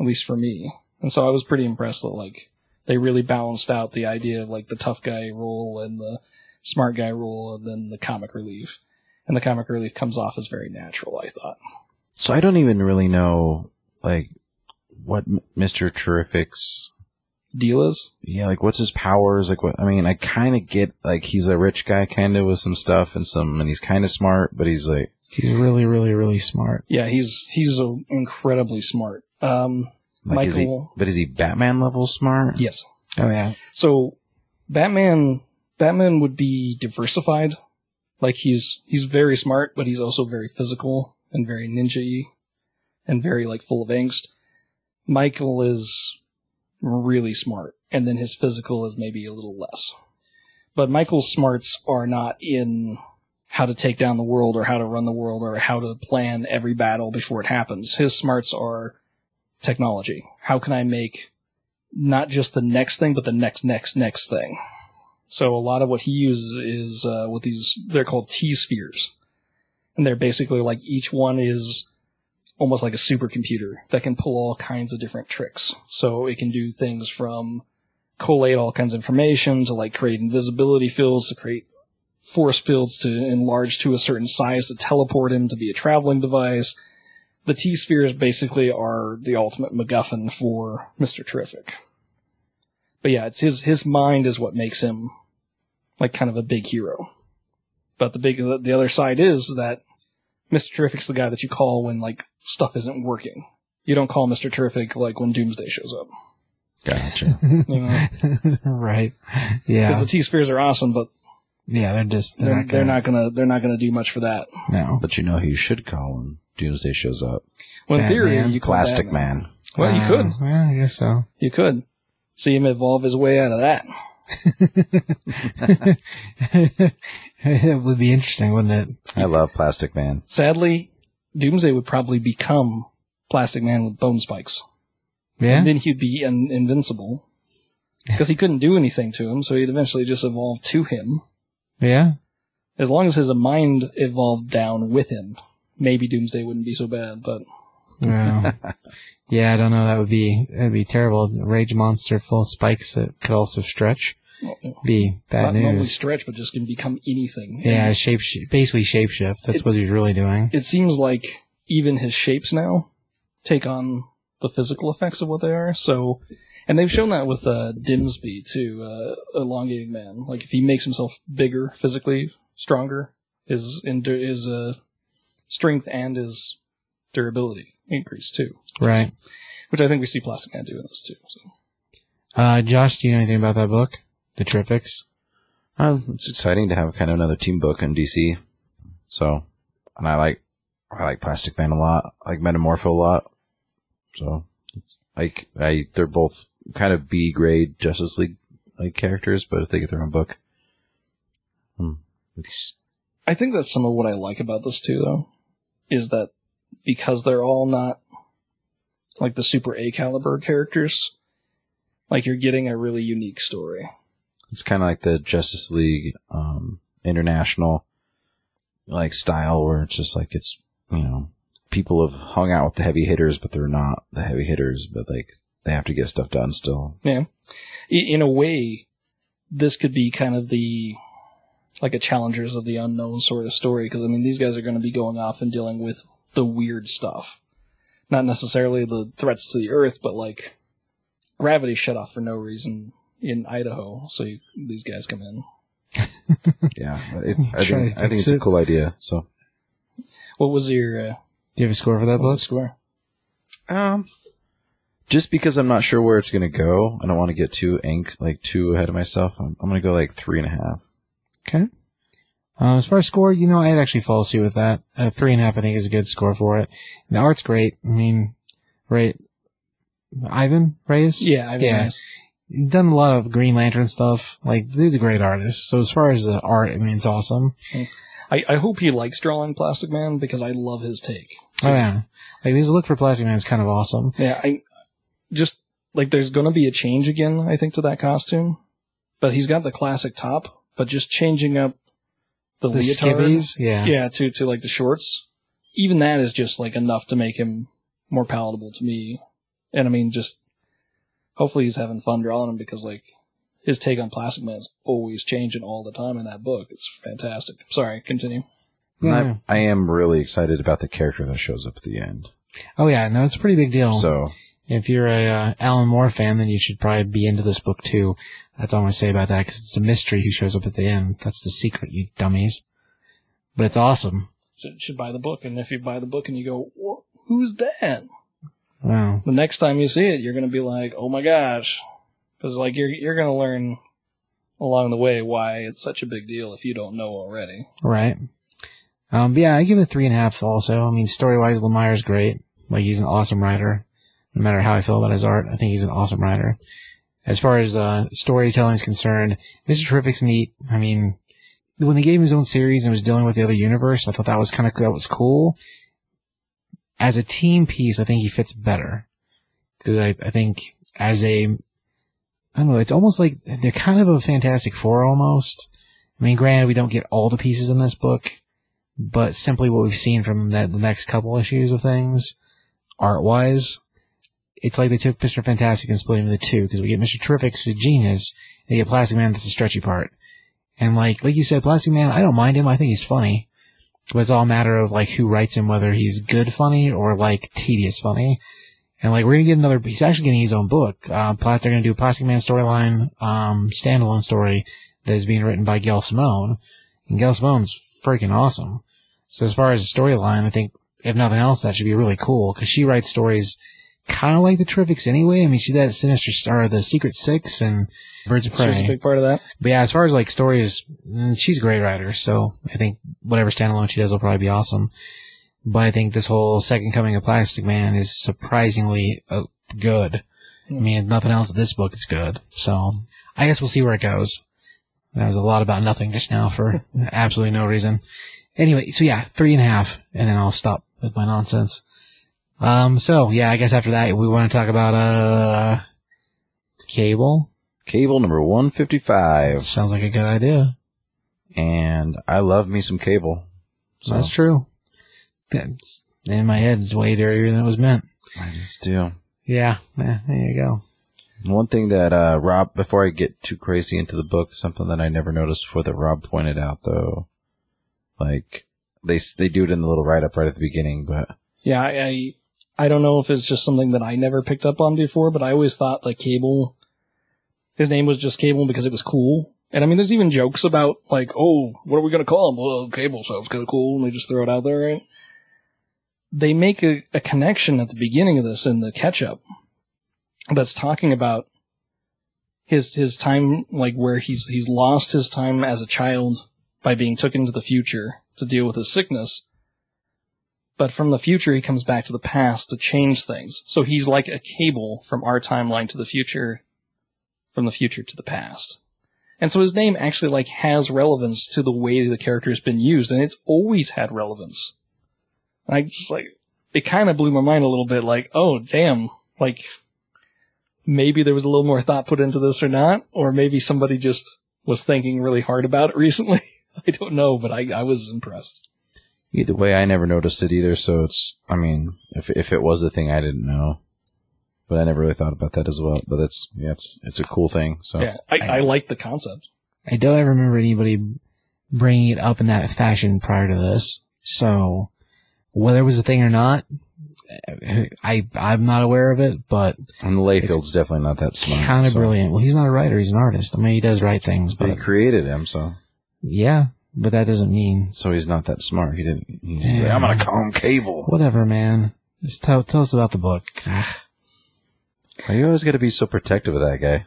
[SPEAKER 2] At least for me. And so I was pretty impressed that like, they really balanced out the idea of like the tough guy role and the smart guy role and then the comic relief. And the comic relief comes off as very natural, I thought.
[SPEAKER 4] So I don't even really know, like, what Mr. Terrific's,
[SPEAKER 2] Deal is?
[SPEAKER 4] yeah, like, what's his powers? Like, what, I mean, I kind of get, like, he's a rich guy kind of with some stuff and some, and he's kind of smart, but he's like,
[SPEAKER 3] He's really, really, really smart.
[SPEAKER 2] Yeah, he's, he's uh, incredibly smart. Um,
[SPEAKER 4] like, is he,
[SPEAKER 2] Michael-
[SPEAKER 4] but is he Batman level smart?
[SPEAKER 2] yes.
[SPEAKER 3] Oh yeah.
[SPEAKER 2] So Batman Batman would be diversified. Like he's he's very smart, but he's also very physical and very ninja and very like full of angst. Michael is really smart, and then his physical is maybe a little less. But Michael's smarts are not in how to take down the world or how to run the world or how to plan every battle before it happens. His smarts are technology. How can I make not just the next thing, but the next, next, next thing. So a lot of what he uses is uh, with these, they're called T spheres. And they're basically like each one is almost like a supercomputer that can pull all kinds of different tricks. So it can do things from collate all kinds of information to like create invisibility fields, to create force fields to enlarge to a certain size to teleport him to be a traveling device. The T spheres basically are the ultimate MacGuffin for Mr. Terrific. But yeah, it's his his mind is what makes him like kind of a big hero. But the big the other side is that Mr. Terrific's the guy that you call when like stuff isn't working. You don't call Mr. Terrific like when Doomsday shows up.
[SPEAKER 4] Gotcha. <laughs>
[SPEAKER 2] You know,
[SPEAKER 3] right. Yeah.
[SPEAKER 2] Because the T spheres are awesome, but
[SPEAKER 3] Yeah. They're just they're,
[SPEAKER 2] they're,
[SPEAKER 3] not.
[SPEAKER 2] they're
[SPEAKER 3] Gonna,
[SPEAKER 2] not gonna they're not gonna do much for that.
[SPEAKER 3] No.
[SPEAKER 4] but you know who you should call when Doomsday shows up?
[SPEAKER 2] Well, in theory,
[SPEAKER 3] Batman.
[SPEAKER 2] you call
[SPEAKER 4] Plastic
[SPEAKER 2] Batman.
[SPEAKER 4] Man.
[SPEAKER 2] Well, you
[SPEAKER 3] Uh,
[SPEAKER 2] could,
[SPEAKER 3] Yeah, I guess so.
[SPEAKER 2] you could see him evolve his way out of that. <laughs>
[SPEAKER 3] it would be interesting, wouldn't it?
[SPEAKER 4] I love Plastic Man.
[SPEAKER 2] Sadly, Doomsday would probably become Plastic Man with bone spikes.
[SPEAKER 3] Yeah.
[SPEAKER 2] And then he'd be in- invincible. Because he couldn't do anything to him, so he'd eventually just evolve to him.
[SPEAKER 3] Yeah.
[SPEAKER 2] As long as his mind evolved down with him, maybe Doomsday wouldn't be so bad, but
[SPEAKER 3] Well, <laughs> yeah, I don't know. That would be that'd be terrible. Rage monster full of spikes that could also stretch. Be bad
[SPEAKER 2] not only
[SPEAKER 3] news.
[SPEAKER 2] stretch, but just can become anything.
[SPEAKER 3] Yeah,
[SPEAKER 2] And
[SPEAKER 3] shape basically shapeshift. That's
[SPEAKER 2] It-
[SPEAKER 3] what he's really doing.
[SPEAKER 2] It seems like even his shapes now take on the physical effects of what they are. So, and they've shown that with uh, Dibny too, uh, elongated man. Like if he makes himself bigger physically, stronger, his his uh, strength and his durability increase too.
[SPEAKER 3] Right.
[SPEAKER 2] Which I think we see Plastic Man doing this too. So.
[SPEAKER 3] Uh, Josh, do you know anything about that book? The Terrifics?
[SPEAKER 4] Uh, it's exciting to have kind of another team book in DC. So, and I like, I like Plastic Man a lot. I like Metamorpho a lot. So, it's like, I, they're both kind of B grade Justice League like characters, but if they get their own book, hmm, it's,
[SPEAKER 2] I think that's some of what I like about this too, though, is that because they're all not like the super A caliber characters, like you're getting a really unique story.
[SPEAKER 4] It's kind of like the Justice League, um, international, like style where it's just like it's, you know, people have hung out with the heavy hitters, but they're not the heavy hitters, but like they have to get stuff done still.
[SPEAKER 2] Yeah. In a way, this could be kind of the, like a challengers of the unknown sort of story, because I mean, these guys are going to be going off and dealing with the weird stuff. Not necessarily the threats to the earth, but like gravity shut off for no reason in Idaho, so you, these guys come in. <laughs>
[SPEAKER 4] Yeah, it, I think I think
[SPEAKER 3] fix
[SPEAKER 4] it's a cool idea. So,
[SPEAKER 2] What was your uh,
[SPEAKER 3] Do you have a score for that book?
[SPEAKER 2] score?
[SPEAKER 4] um, just because I'm not sure where it's gonna go, I don't want to get too anx like too ahead of myself. I'm, I'm gonna go like three and a half.
[SPEAKER 3] Okay. Uh, as far as score, you know, I'd actually fall suit with that. Uh, three and a half, I think, is a good score for it. The art's great. I mean, right? Ivan Reis?
[SPEAKER 2] Yeah, I mean,
[SPEAKER 3] Yeah.
[SPEAKER 2] yes.
[SPEAKER 3] He's done a lot of Green Lantern stuff. Like, dude's a great artist. So as far as the art, I mean, it's awesome.
[SPEAKER 2] I, I hope he likes drawing Plastic Man because I love his take.
[SPEAKER 3] Oh yeah. Like, his look for Plastic Man is kind of awesome.
[SPEAKER 2] Yeah, I just like there's going to be a change again, I think, to that costume. But he's got the classic top, but just changing up the,
[SPEAKER 3] The
[SPEAKER 2] leotard,
[SPEAKER 3] skivvies, yeah.
[SPEAKER 2] yeah, to to like the shorts. Even that is just like enough to make him more palatable to me. And I mean, just hopefully he's having fun drawing him because like his take on Plastic Man is always changing all the time in that book. It's fantastic. Sorry, continue.
[SPEAKER 3] Yeah.
[SPEAKER 4] I, I am really excited about the character that shows up at the end.
[SPEAKER 3] Oh yeah, no, it's a pretty big deal.
[SPEAKER 4] So
[SPEAKER 3] If you're a uh, Alan Moore fan, then you should probably be into this book too. That's all I'm gonna say about that because it's a mystery who shows up at the end. That's the secret, you dummies. But it's awesome.
[SPEAKER 2] Should, should buy the book, and if you buy the book and you go, "Who's that?"
[SPEAKER 3] Wow.
[SPEAKER 2] the next time you see it, you're going to be like, "Oh my gosh," because like you're you're going to learn along the way why it's such a big deal if you don't know already.
[SPEAKER 3] Right. Um, but yeah, I give it three and a half also. I mean, story wise, Lemire's great. Like, he's an awesome writer. No matter how I feel about his art, I think he's an awesome writer. As far as, uh, storytelling is concerned, Mr. Terrific's neat. I mean, when they gave him his own series and was dealing with the other universe, I thought that was kind of, that was cool. As a team piece, I think he fits better. Cause I, I think as a, I don't know, it's almost like they're kind of a Fantastic Four almost. I mean, granted, we don't get all the pieces in this book, but simply what we've seen from the next couple issues of things, art wise, it's like they took Mr. Fantastic and split him into two, because we get Mr. Terrific, who's a genius, you get Plastic Man, that's a stretchy part. And like, like you said, Plastic Man, I don't mind him, I think he's funny. But it's all a matter of like who writes him, whether he's good funny or like tedious funny. And like, we're gonna get another, he's actually getting his own book. Uh, Pla- they're gonna do a Plastic Man storyline, um, standalone story that is being written by Gail Simone. And Gail Simone's freaking awesome. So as far as the storyline, I think if nothing else, that should be really cool because she writes stories kind of like the Terrifics anyway. I mean, she did Sinister Star, The Secret Six, and Birds of
[SPEAKER 2] She was a
[SPEAKER 3] Prey.
[SPEAKER 2] big part of that.
[SPEAKER 3] But yeah, as far as like stories, mm, she's a great writer. So I think whatever standalone she does will probably be awesome. But I think this whole Second Coming of Plastic Man is surprisingly uh, good. I mean, nothing else, in this book is good. So I guess we'll see where it goes. That was a lot about nothing just now for <laughs> absolutely no reason. Anyway, so yeah, three and a half, and then I'll stop with my nonsense. Um, so yeah, I guess after that we want to talk about uh, cable.
[SPEAKER 4] cable number 155.
[SPEAKER 3] Sounds like a good idea.
[SPEAKER 4] And I love me some cable. So
[SPEAKER 3] That's true. That's, in my head, it's way dirtier than it was meant.
[SPEAKER 4] I just do.
[SPEAKER 3] Yeah, yeah there you go.
[SPEAKER 4] One thing that uh, Rob, before I get too crazy into the book, something that I never noticed before that Rob pointed out, though, like they they do it in the little write up right at the beginning, but
[SPEAKER 2] Yeah, I, I I don't know if it's just something that I never picked up on before, but I always thought like Cable, his name was just Cable because it was cool. And I mean, there's even jokes about like, oh, what are we gonna call him? Well, Cable sounds kind of cool, and they just throw it out there, right? They make a, a connection at the beginning of this in the catch up that's talking about his his time, like where he's he's lost his time as a child by being taken to the future to deal with his sickness but from the future he comes back to the past to change things. So he's like a cable from our timeline to the future, from the future to the past. And so his name actually like has relevance to the way the character has been used, and it's always had relevance. And I just like, it kind of blew my mind a little bit, like, oh damn, like, maybe there was a little more thought put into this or not, or maybe somebody just was thinking really hard about it <laughs> recently. I don't know, but I, I was impressed.
[SPEAKER 4] Either way, I never noticed it either. So it's, I mean, if if it was a thing, I didn't know, but I never really thought about that as well. But it's yeah, it's it's a cool thing. So
[SPEAKER 2] Yeah, I, I like the concept.
[SPEAKER 3] I don't ever remember anybody bringing it up in that fashion prior to this. So whether it was a thing or not, eh, I I'm not aware of it, but
[SPEAKER 4] and Liefeld's definitely not that smart.
[SPEAKER 3] kind of
[SPEAKER 4] so.
[SPEAKER 3] brilliant. Well, he's not a writer; he's an artist. I mean, he does write things,
[SPEAKER 4] But
[SPEAKER 3] but
[SPEAKER 4] he created him, so
[SPEAKER 3] yeah, but that doesn't mean
[SPEAKER 4] so he's not that smart. He didn't. He's
[SPEAKER 3] Yeah.
[SPEAKER 4] like, I'm gonna call him Cable.
[SPEAKER 3] whatever, man. Just tell tell us about the book. Ah. <sighs>
[SPEAKER 4] Why you always gonna be so protective of that guy?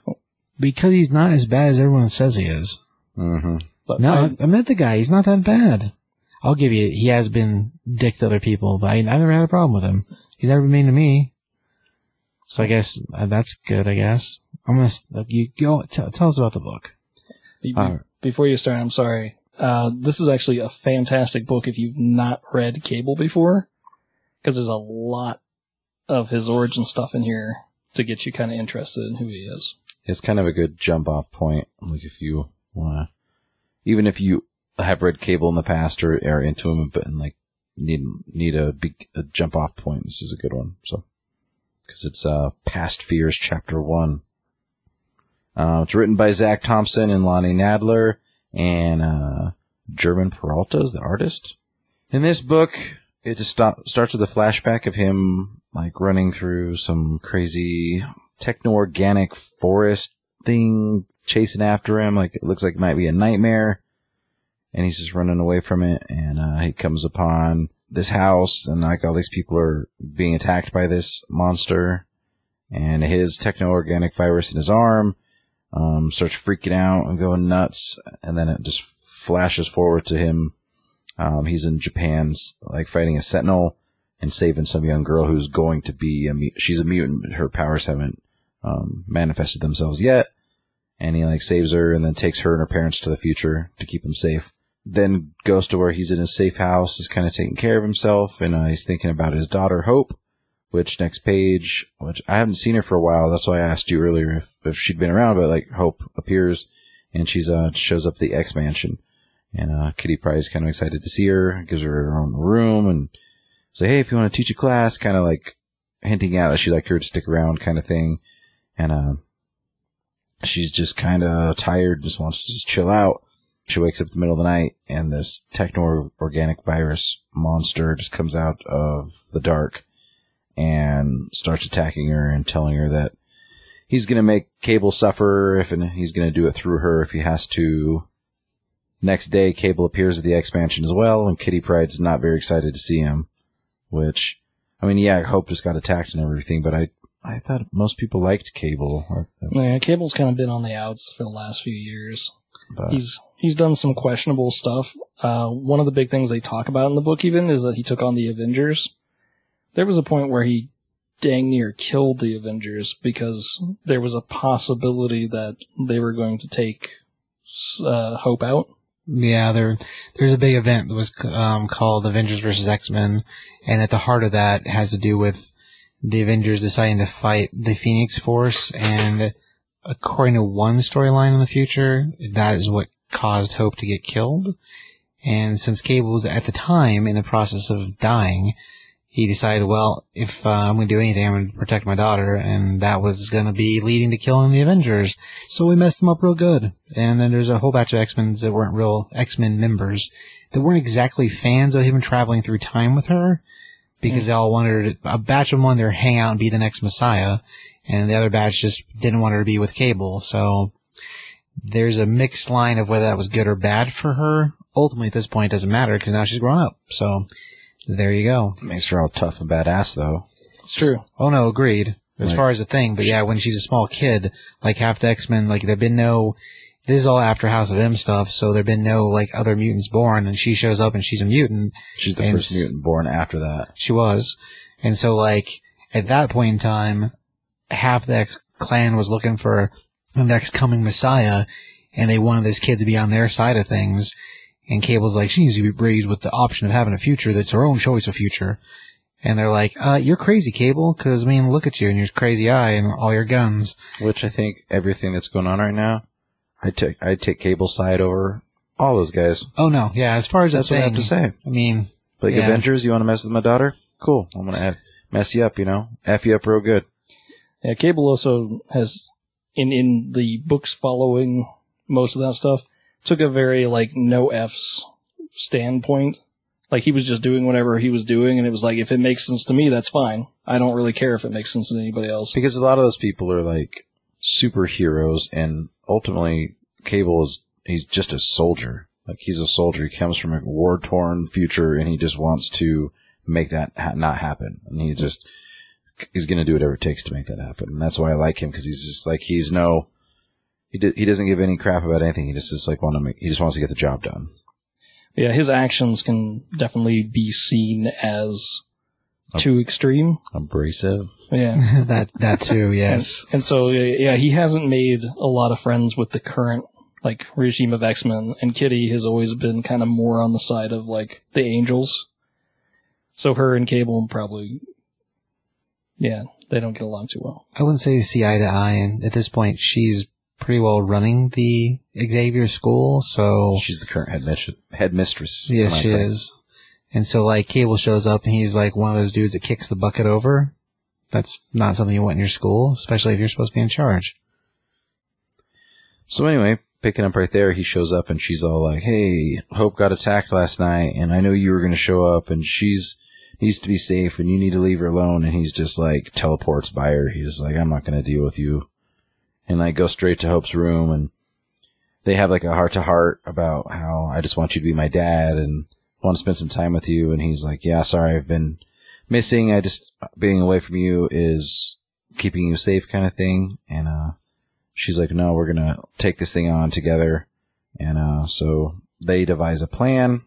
[SPEAKER 3] Because he's not as bad as everyone says he is.
[SPEAKER 4] Mm-hmm.
[SPEAKER 2] But
[SPEAKER 3] No,
[SPEAKER 2] I-
[SPEAKER 3] I, I met the guy. He's not that bad. I'll give you, he has been dick to other people, but I, I've never had a problem with him. He's never been mean to me. So I guess uh, that's good, I guess. I'm gonna s- you go tell, tell us about the book.
[SPEAKER 2] Be- be-
[SPEAKER 4] Alright.
[SPEAKER 2] Before you start, I'm sorry. Uh, this is actually a fantastic book if you've not read Cable before, because there's a lot of his origin stuff in here to get you kind of interested in who he is.
[SPEAKER 4] It's kind of a good jump off point. Like if you wanna, even if you have read Cable in the past or are into him, but and like need need a big a jump off point, this is a good one. So because it's uh Past Fears Chapter One. Uh, it's written by Zac Thompson and Lonnie Nadler and uh, German Peralta is the artist. In this book, it just stop, starts with a flashback of him like running through some crazy techno-organic forest thing chasing after him. Like it looks like it might be a nightmare. And he's just running away from it. And, uh, he comes upon this house and like all these people are being attacked by this monster and his techno-organic virus in his arm, um, starts freaking out and going nuts. And then it just flashes forward to him. Um, he's in Japan, like fighting a sentinel and saving some young girl who's going to be a she's a mutant, her powers haven't um, manifested themselves yet. And he like saves her and then takes her and her parents to the future to keep them safe. Then goes to where he's in his safe house, is kind of taking care of himself, and uh, he's thinking about his daughter Hope. Which next page, which I haven't seen her for a while. That's why I asked you earlier if, if she'd been around. But like Hope appears, and she's uh shows up at the X Mansion, and uh Kitty Pryde's kind of excited to see her, gives her her own room, and say, hey, if you want to teach a class, kind of like hinting out that she'd like her to stick around kind of thing. And, uh, she's just kind of tired, just wants to just chill out. She wakes up in the middle of the night and this techno-organic virus monster just comes out of the dark and starts attacking her and telling her that he's going to make Cable suffer if, and he's going to do it through her if he has to. Next day, Cable appears at the X Mansion as well, and Kitty Pryde's not very excited to see him. Which, I mean, yeah, Hope just got attacked and everything, but I, I thought most people liked Cable. Or,
[SPEAKER 2] Yeah, Cable's kind of been on the outs for the last few years.
[SPEAKER 4] but,
[SPEAKER 2] He's he's done some questionable stuff. Uh, one of the big things they talk about in the book even is that he took on the Avengers. There was a point where he dang near killed the Avengers because there was a possibility that they were going to take uh, Hope out.
[SPEAKER 3] Yeah, there, there's a big event that was um, called Avengers vs. X-Men, and at the heart of that has to do with the Avengers deciding to fight the Phoenix Force, and according to one storyline in the future, that is what caused Hope to get killed. And since Cable was at the time in the process of dying, he decided, well, if uh, I'm going to do anything, I'm going to protect my daughter, and that was going to be leading to killing the Avengers. So we messed him up real good. And then there's a whole batch of X-Men that weren't real X-Men members that weren't exactly fans of him traveling through time with her because they all wanted a batch of them wanted to hang out and be the next Messiah, and the other batch just didn't want her to be with Cable. So there's a mixed line of whether that was good or bad for her. Ultimately, at this point, it doesn't matter because now she's grown up. So there you go.
[SPEAKER 4] makes her all tough and badass though.
[SPEAKER 2] It's true.
[SPEAKER 3] Oh no, agreed. As
[SPEAKER 4] Right.
[SPEAKER 3] far as the thing, but yeah, when she's a small kid, like half the X-Men, like there've been no, this is all after House of M stuff, so there've been no like other mutants born, and she shows up and she's a mutant.
[SPEAKER 4] She's the
[SPEAKER 3] And
[SPEAKER 4] first
[SPEAKER 3] s-
[SPEAKER 4] mutant born after that.
[SPEAKER 3] She was, and so like at that point in time, half the X clan was looking for the next coming Messiah, and they wanted this kid to be on their side of things. And Cable's like, she needs to be raised with the option of having a future that's her own choice of future. And they're like, uh, you're crazy, Cable, because, I mean, look at you and your crazy eye and all your guns.
[SPEAKER 4] Which I think everything that's going on right now, I take I take Cable side over all those guys.
[SPEAKER 3] Oh, no, yeah, as far as
[SPEAKER 4] That's
[SPEAKER 3] that
[SPEAKER 4] what I have to say.
[SPEAKER 3] I mean,
[SPEAKER 4] Like
[SPEAKER 3] Yeah.
[SPEAKER 4] Avengers, you want to mess with my daughter? Cool. I'm gonna have, mess you up. You know, f you up real good.
[SPEAKER 2] Yeah, Cable also has in in the books following most of that stuff took a very like no f's standpoint. Like he was just doing whatever he was doing, and it was like if it makes sense to me, that's fine. I don't really care if it makes sense to anybody else.
[SPEAKER 4] Because a lot of those people are like superheroes, and ultimately, Cable is he's just a soldier. Like he's a soldier. He comes from a war torn future, and he just wants to make that ha- not happen. And he just he's going to do whatever it takes to make that happen. And that's why I like him because he's just like he's no he d- he doesn't give any crap about anything. He just is like want to make he just wants to get the job done.
[SPEAKER 2] Yeah, his actions can definitely be seen as too extreme.
[SPEAKER 4] Abrasive.
[SPEAKER 2] Yeah. <laughs>
[SPEAKER 3] that that too, yes.
[SPEAKER 2] And, and so, yeah, he hasn't made a lot of friends with the current, like, regime of X-Men, and Kitty has always been kind of more on the side of, like, the Angels. So her and Cable probably, yeah, they don't get along too well.
[SPEAKER 3] I wouldn't say see eye to eye, and at this point, she's pretty well running the Xavier school, so
[SPEAKER 4] She's the current headmistress. Headmistress.
[SPEAKER 3] yes, she
[SPEAKER 4] correct?
[SPEAKER 3] is. And so, like, Cable shows up, and he's like one of those dudes that kicks the bucket over. That's not something you want in your school, especially if you're supposed to be in charge.
[SPEAKER 4] So anyway, picking up right there, he shows up and she's all like, "Hey, Hope got attacked last night, and I know you were going to show up, and she's needs to be safe, and you need to leave her alone." And he's just like teleports by her. He's like, "I'm not going to deal with you," and like go straight to Hope's room, and they have like a heart to heart about how I just want you to be my dad and want to spend some time with you. And he's like, "Yeah, sorry, I've been missing. I just being away from you is keeping you safe, kind of thing." And uh she's like, no, we're gonna take this thing on together. And, uh, so they devise a plan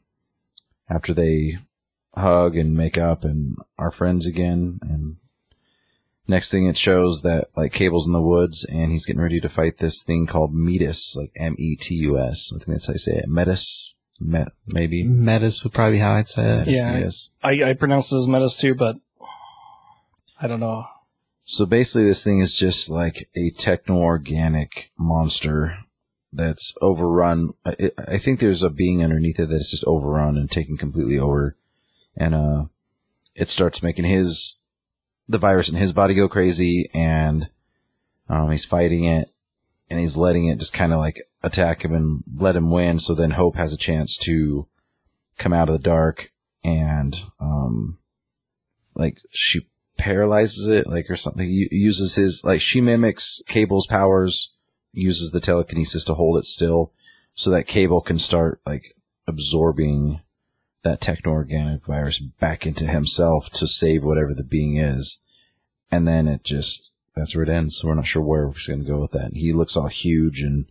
[SPEAKER 4] after they hug and make up and are friends again. And next thing it shows that like Cable's in the woods and he's getting ready to fight this thing called Metis, like M-E-T-U-S. I think that's how you say it. Metis? Met, maybe?
[SPEAKER 3] Metis would probably be how I'd say it.
[SPEAKER 2] Yeah.
[SPEAKER 4] Metis.
[SPEAKER 2] I, I pronounce it as Metis too, but I don't know.
[SPEAKER 4] So basically, this thing is just like a techno-organic monster that's overrun. I, I think there's a being underneath it that's just overrun and taken completely over, and uh, it starts making his the virus in his body go crazy, and um, he's fighting it, and he's letting it just kind of like attack him and let him win. So then Hope has a chance to come out of the dark and um, like she paralyzes it, like or something. He uses his like she mimics Cable's powers, uses the telekinesis to hold it still, so that Cable can start like absorbing that techno-organic virus back into himself to save whatever the being is, and then it just that's where it ends. So we're not sure where we're going to go with that. And He looks all huge and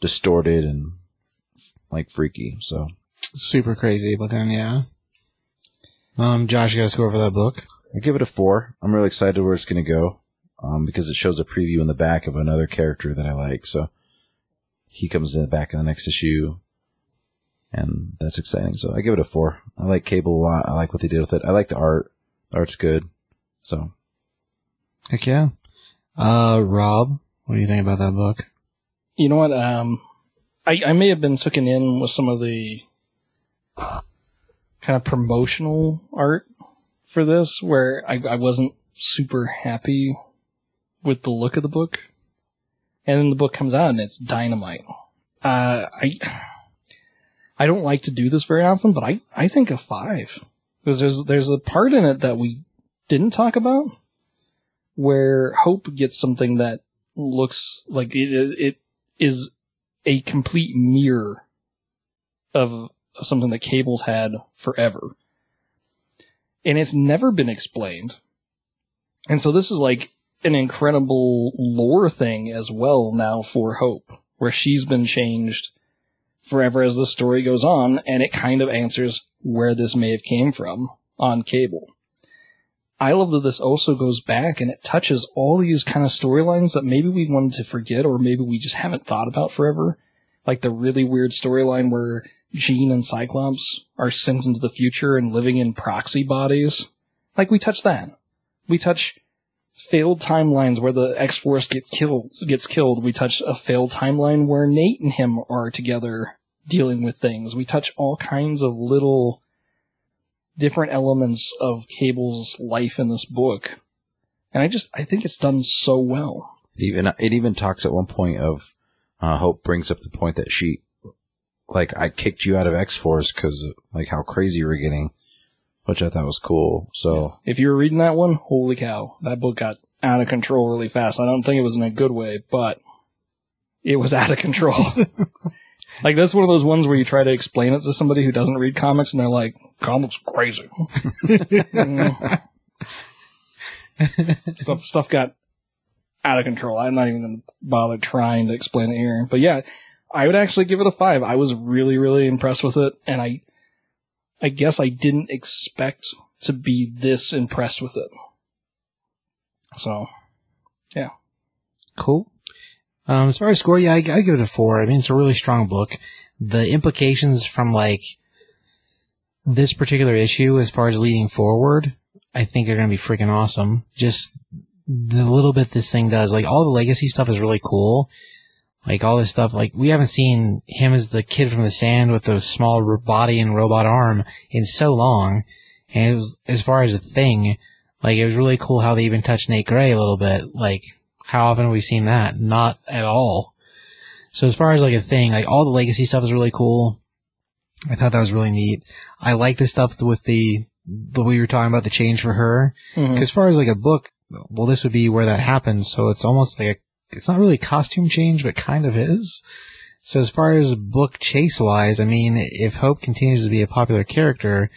[SPEAKER 4] distorted and like freaky. So
[SPEAKER 3] Super crazy looking, yeah. Um, Josh, you guys go over that book.
[SPEAKER 4] I give it a four. I'm really excited where it's going to go, um, because it shows a preview in the back of another character that I like. So he comes in the back of the next issue, and that's exciting. So I give it a four. I like Cable a lot. I like what they did with it. I like the art. The art's good. So
[SPEAKER 3] Heck yeah. Uh, Rob, what do you think about that book?
[SPEAKER 2] You know what? Um, I, I may have been taken in with some of the kind of promotional art for this, where I, I wasn't super happy with the look of the book. And then the book comes out and it's dynamite. Uh, I, I don't like to do this very often, but I, I think a five. Because there's, there's a part in it that we didn't talk about where Hope gets something that looks like it, it is a complete mirror of something that Cable's had forever. And it's never been explained. And so this is like an incredible lore thing as well now for Hope, where she's been changed forever as the story goes on, and it kind of answers where this may have came from on Cable. I love that this also goes back and it touches all these kind of storylines that maybe we wanted to forget or maybe we just haven't thought about forever. Like the really weird storyline where Jean and Cyclops are sent into the future and living in proxy bodies. Like we touch that. We touch failed timelines where the X-Force get killed, gets killed. We touch a failed timeline where Nate and him are together dealing with things. We touch all kinds of little different elements of Cable's life in this book. And I just, I think it's done so well.
[SPEAKER 4] even it even talks at one point of uh, Hope brings up the point that she like I kicked you out of X Force because like how crazy you were getting, which I thought was cool. So
[SPEAKER 2] If you were reading that one, holy cow, that book got out of control really fast. I don't think it was in a good way, but it was <laughs> out of control. <laughs> like that's one of those ones where you try to explain it to somebody who doesn't read comics and they're like, comics crazy. <laughs> Stuff, stuff got out of control. I'm not even going to bother trying to explain it here. But yeah, I would actually give it a five. I was really, really impressed with it. And I, I guess I didn't expect to be this impressed with it. So, yeah.
[SPEAKER 3] Cool. Um, as far as score, yeah, I, I give it a four. I mean, it's a really strong book. The implications from like this particular issue, as far as leading forward, I think are going to be freaking awesome. Just the little bit this thing does, like all the legacy stuff is really cool. Like all this stuff, like we haven't seen him as the kid from the sand with the small body and robot arm in so long. And it was, as far as a thing, like it was really cool how they even touched Nate Gray a little bit. Like how often have we seen that? Not at all. So as far as like a thing, like all the legacy stuff is really cool. I thought that was really neat. I like the stuff with the, the we were talking about the change for her.
[SPEAKER 2] mhm.
[SPEAKER 3] As far as like a book, well, this would be where that happens. So it's almost like a, it's not really a costume change, but kind of is. So as far as book chase wise, I mean, if Hope continues to be a popular character,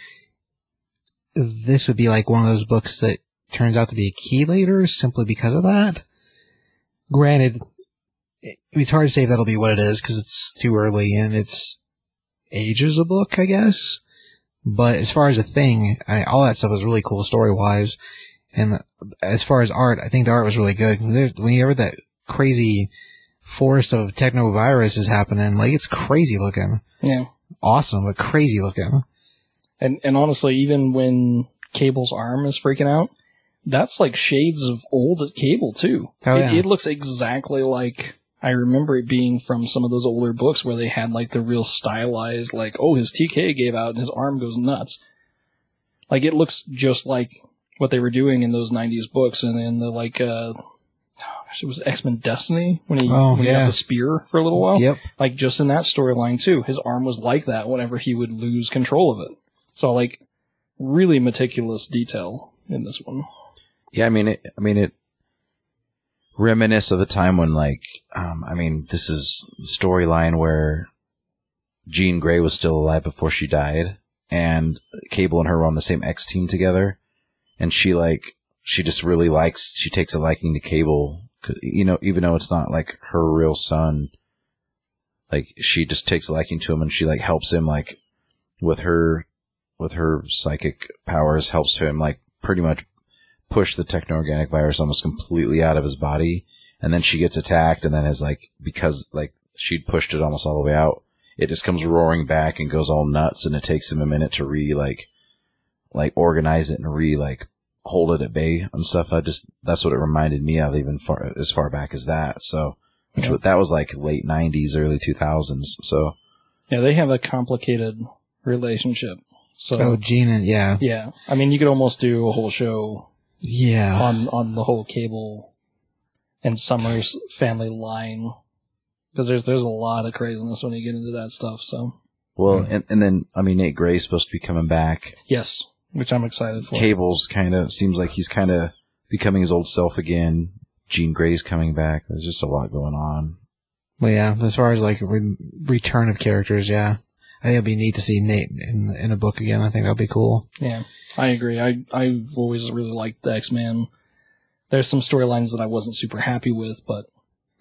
[SPEAKER 3] this would be like one of those books that turns out to be a key later simply because of that. Granted, it's hard to say if that'll be what it is because it's too early and it's ages a book, I guess. But as far as a thing, I, all that stuff was really cool story wise. And as far as art, I think the art was really good. When that crazy forest of technovirus is happening, like it's crazy looking.
[SPEAKER 2] yeah.
[SPEAKER 3] Awesome, but crazy looking.
[SPEAKER 2] And and honestly, even when Cable's arm is freaking out, that's like shades of old Cable too.
[SPEAKER 3] Oh,
[SPEAKER 2] it,
[SPEAKER 3] yeah.
[SPEAKER 2] it looks exactly like I remember it being from some of those older books where they had like the real stylized, like oh his TK gave out and his arm goes nuts. Like it looks just like what they were doing in those '90s books, and in the like, uh, gosh, it was X Men Destiny when he
[SPEAKER 3] Oh,
[SPEAKER 2] when he
[SPEAKER 3] yeah.
[SPEAKER 2] had the spear for a little while
[SPEAKER 3] Yep.
[SPEAKER 2] like just in that storyline too, his arm was like that whenever he would lose control of it. So like really meticulous detail in this one.
[SPEAKER 4] Yeah, I mean, it, I mean, it reminisce of a time when, like, um, I mean, this is the storyline where Jean Grey was still alive before she died, and Cable and her were on the same X team together, and she like, she just really likes, she takes a liking to Cable, 'cause, you know, even though it's not like her real son, like she just takes a liking to him, and she like helps him like with her, with her psychic powers, helps him like pretty much push the techno-organic virus almost completely out of his body. And then she gets attacked and then is like, because like she'd pushed it almost all the way out, it just comes roaring back and goes all nuts and it takes him a minute to re like, like organize it and re like hold it at bay and stuff. I just, that's what it reminded me of even far, as far back as that. So, which
[SPEAKER 2] Yeah.
[SPEAKER 4] that was like late nineties, early two thousands. So
[SPEAKER 2] Yeah, they have a complicated relationship. So
[SPEAKER 3] Oh, Jean and yeah,
[SPEAKER 2] yeah, I mean you could almost do a whole show
[SPEAKER 3] yeah.
[SPEAKER 2] on on the whole Cable and Summers family line because there's there's a lot of craziness when you get into that stuff. So
[SPEAKER 4] well, and, and then, I mean, Nate Gray's supposed to be coming back.
[SPEAKER 2] yes, which I'm excited for.
[SPEAKER 4] Cable's kind of seems like he's kind of becoming his old self again. Jean Grey's coming back. There's just a lot going on.
[SPEAKER 3] Well, yeah. As far as like re- return of characters, yeah. I think it'd be neat to see Nate in in a book again. I think that'd be cool.
[SPEAKER 2] Yeah, I agree. I I've always really liked the X Men. There's some storylines that I wasn't super happy with, but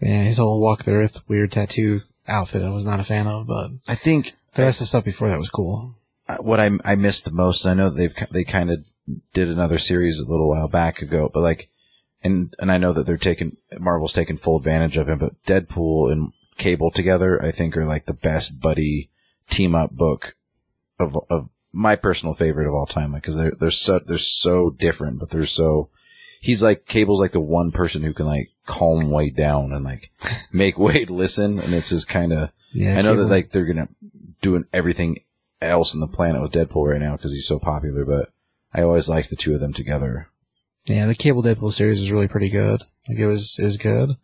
[SPEAKER 3] Yeah, his whole walk the earth weird tattoo outfit I was not a fan of, but
[SPEAKER 4] I think
[SPEAKER 3] the rest of the stuff before that was cool.
[SPEAKER 4] What I I missed the most. I know they've they kind of did another series a little while back ago, but like, and and I know that they're taking Marvel's taking full advantage of him. But Deadpool and Cable together, I think, are like the best buddy team up book of of my personal favorite of all time. Like, because they're they're so they're so different, but they're so. He's like Cable's like the one person who can like calm Wade down and like <laughs> make Wade listen, and it's his kind of
[SPEAKER 3] Yeah,
[SPEAKER 4] I know that like they're gonna doing everything else in the planet with Deadpool right now because he's so popular, but I always like the two of them together.
[SPEAKER 3] Yeah, the Cable Deadpool series was really pretty good. Like it was, it was good.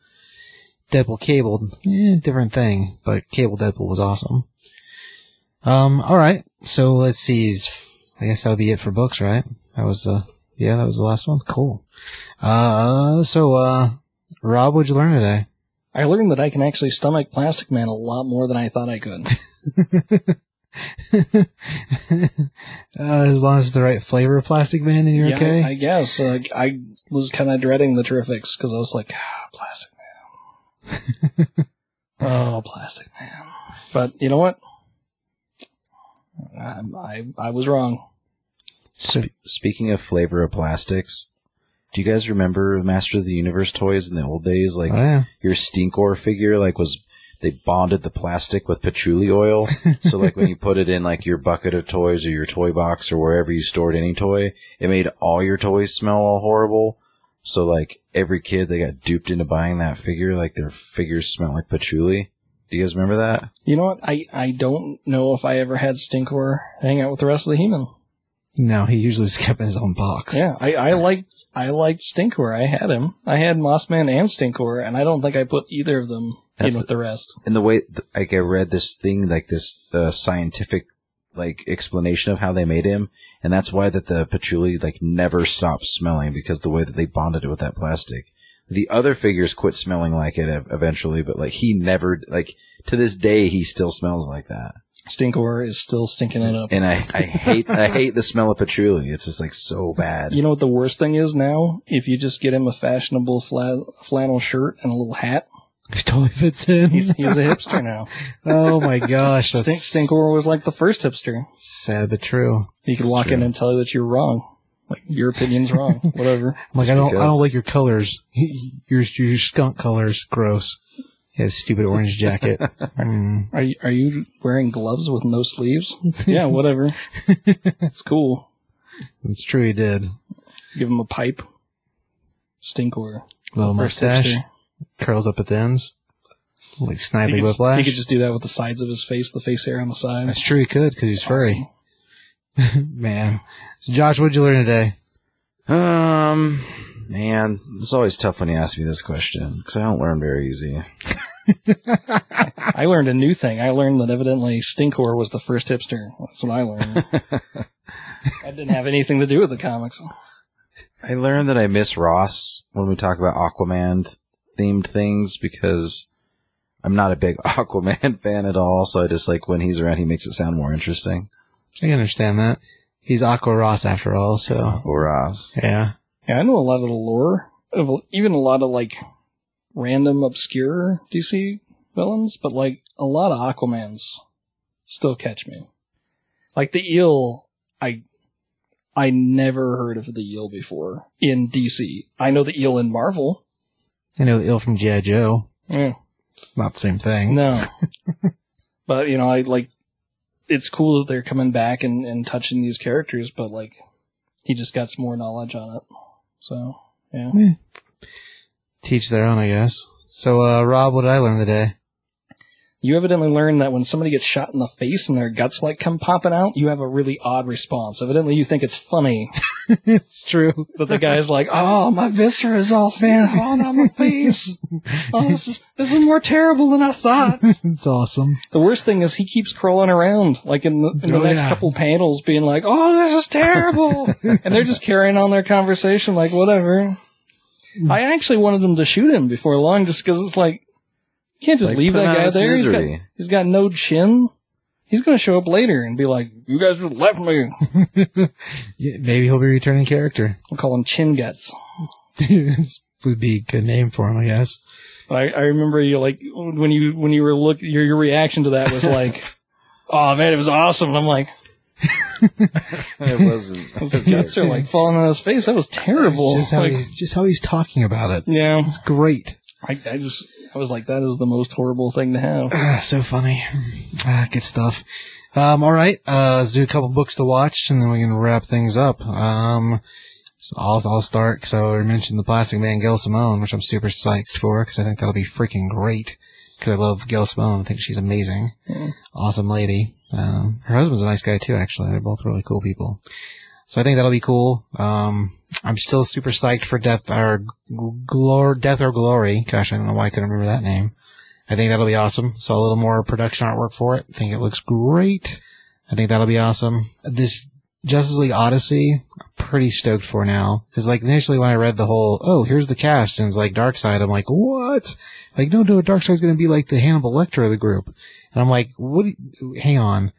[SPEAKER 3] Deadpool Cable, eh, different thing, but Cable Deadpool was awesome. Um, alright, so let's see, I guess that'll be it for books, right? That was the, yeah, that was the last one. Cool. Uh, so, uh, Rob, what'd you learn today?
[SPEAKER 2] I learned that I can actually stomach Plastic Man a lot more than I thought I could. <laughs>
[SPEAKER 3] uh, as long as it's the right flavor of Plastic Man and you're
[SPEAKER 2] yeah,
[SPEAKER 3] okay?
[SPEAKER 2] I guess uh, I was kind of dreading the Terrifics because I was like, ah, Plastic Man. <laughs> oh, Plastic Man. But you know what? I, I I was wrong.
[SPEAKER 4] Sp- speaking of flavor of plastics, do you guys remember Master of the Universe toys in the old days? Like
[SPEAKER 3] Oh, yeah.
[SPEAKER 4] your Stinkor figure, like was they bonded the plastic with patchouli oil. <laughs> so like when you put it in like your bucket of toys or your toy box or wherever you stored any toy, it made all your toys smell all horrible. So like every kid they got duped into buying that figure, like their figures smell like patchouli. Do you guys remember that?
[SPEAKER 2] You know what? I, I don't know if I ever had Stinkor hang out with the rest of the He-Man.
[SPEAKER 3] No, he usually just kept in his own box.
[SPEAKER 2] Yeah, I, I liked I liked Stinkor. I had him. I had Mossman and Stinkor, and I don't think I put either of them
[SPEAKER 4] That's
[SPEAKER 2] in with the rest.
[SPEAKER 4] And the way, like I read this thing, like this uh, scientific like explanation of how they made him, and that's why that the patchouli like never stopped smelling because the way that they bonded it with that plastic. The other figures quit smelling like it eventually, but like he never, like to this day, he still smells like that.
[SPEAKER 2] Stinkor is still stinking it up.
[SPEAKER 4] And I, I hate, I hate the smell of patchouli. It's just like so bad.
[SPEAKER 2] You know what the worst thing is now? If you just get him a fashionable fla- flannel shirt and a little hat,
[SPEAKER 3] He totally fits in.
[SPEAKER 2] he's he's a hipster <laughs> now.
[SPEAKER 3] oh my gosh. That's
[SPEAKER 2] Stink, Stinkor was like the first hipster.
[SPEAKER 3] sad but true.
[SPEAKER 2] He could
[SPEAKER 4] It's
[SPEAKER 2] walk in
[SPEAKER 4] true.
[SPEAKER 2] and tell you that you're wrong. Like your opinion's wrong. <laughs> Whatever.
[SPEAKER 3] I'm like, I don't, I
[SPEAKER 4] because.
[SPEAKER 3] don't like your colors. Your, your skunk colors. Gross. He has a stupid orange jacket. <laughs> Mm.
[SPEAKER 2] Are you are you wearing gloves with no sleeves? yeah, whatever. It's cool.
[SPEAKER 3] It's true he did.
[SPEAKER 2] Give him a pipe. Stinkor.
[SPEAKER 3] Little
[SPEAKER 2] First
[SPEAKER 3] mustache.
[SPEAKER 2] hipster.
[SPEAKER 3] Curls up at the ends. Like
[SPEAKER 2] He
[SPEAKER 3] Snidely
[SPEAKER 2] could,
[SPEAKER 3] Whiplash.
[SPEAKER 2] he could just do that with the sides of his face, the face hair on the side.
[SPEAKER 3] That's true he could because he's furry.
[SPEAKER 2] Awesome. <laughs>
[SPEAKER 3] Man. So Josh, what'd you learn today?
[SPEAKER 4] Um, man, it's always tough when you ask me this question because I don't learn very easy. <laughs>
[SPEAKER 2] I learned a new thing. I learned that evidently Stinkor was the first hipster. That's what I learned. <laughs> that didn't have anything to do with the comics.
[SPEAKER 4] I learned that I miss Ross when we talk about Aquaman themed things because I'm not a big <laughs> Aquaman fan at all. So I just like when he's around, he makes it sound more interesting.
[SPEAKER 3] I can understand that. He's Aqua Ross after all, so
[SPEAKER 4] Or Ross.
[SPEAKER 3] yeah.
[SPEAKER 2] Yeah, I know a lot of the lore of even a lot of like random obscure DC villains, but like a lot of Aquamans still catch me. Like the eel, I I never heard of the eel before in DC. I know the eel in Marvel.
[SPEAKER 3] I know the ill from G.I. Joe.
[SPEAKER 2] Yeah.
[SPEAKER 3] It's not the same thing.
[SPEAKER 2] No. <laughs> but, you know, I like, it's cool that they're coming back and, and touching these characters, but like, he just got some more knowledge on it. So, yeah.
[SPEAKER 3] Teach their own, I guess. So, uh, Rob, what did I learn today?
[SPEAKER 2] You evidently learned that when somebody gets shot in the face and their guts like come popping out, you have a really odd response. Evidently you think it's funny <laughs>
[SPEAKER 3] it's true.
[SPEAKER 2] But the guy's like, oh, my viscera is all fan on oh, my face. <laughs> Oh, this is, this is more terrible than I thought. <laughs>
[SPEAKER 3] It's awesome.
[SPEAKER 2] The worst thing is he keeps crawling around, like in the, in the
[SPEAKER 3] Oh,
[SPEAKER 2] next
[SPEAKER 3] yeah.
[SPEAKER 2] couple panels, being like, "Oh, this is terrible," and they're just carrying on their conversation like whatever. I actually wanted them to shoot him before long, just because it's like, can't just
[SPEAKER 4] Like,
[SPEAKER 2] leave that guy
[SPEAKER 4] his
[SPEAKER 2] there. He's got,
[SPEAKER 4] misery.
[SPEAKER 2] he's got no chin. He's gonna show up later and be like, "You guys just left me." <laughs>
[SPEAKER 3] Yeah, maybe he'll be a returning character.
[SPEAKER 2] I'll call him Chin Guts. <laughs>
[SPEAKER 3] would be a good name for him, I guess.
[SPEAKER 2] I, I remember you like when you when you were look your your reaction to that was like, <laughs> "Oh man, it was awesome." And I'm like,
[SPEAKER 4] It wasn't.
[SPEAKER 2] his guts are like falling on his face. That was terrible.
[SPEAKER 3] Just how
[SPEAKER 2] Like,
[SPEAKER 3] he's just how he's talking about it.
[SPEAKER 2] yeah,
[SPEAKER 3] It's great.
[SPEAKER 2] I, I just I was like, that is the most horrible thing to have. <sighs>
[SPEAKER 3] Ah, so funny. Ah, good stuff. Um, all right. Uh, let's do a couple books to watch, and then we can wrap things up. Um, so I'll I'll start because I already mentioned the Plastic Man Gail Simone, which I'm super psyched for because I think that'll be freaking great. Because I love Gail Simone. I think she's amazing. Awesome lady. Um, her husband's a nice guy too. Actually, they're both really cool people. So I think that'll be cool. Um, I'm still super psyched for Death or Glor Death or Glory. Gosh, I don't know why I couldn't remember that name. I think that'll be awesome. Saw a little more production artwork for it. I think it looks great. I think that'll be awesome. This Justice League Odyssey, I'm pretty stoked for now. Cause like initially when I read the whole, oh, here's the cast and it's like Darkseid, I'm like, what? Like, no, no, Darkseid's gonna be like the Hannibal Lecter of the group. And I'm like, what, you- hang on.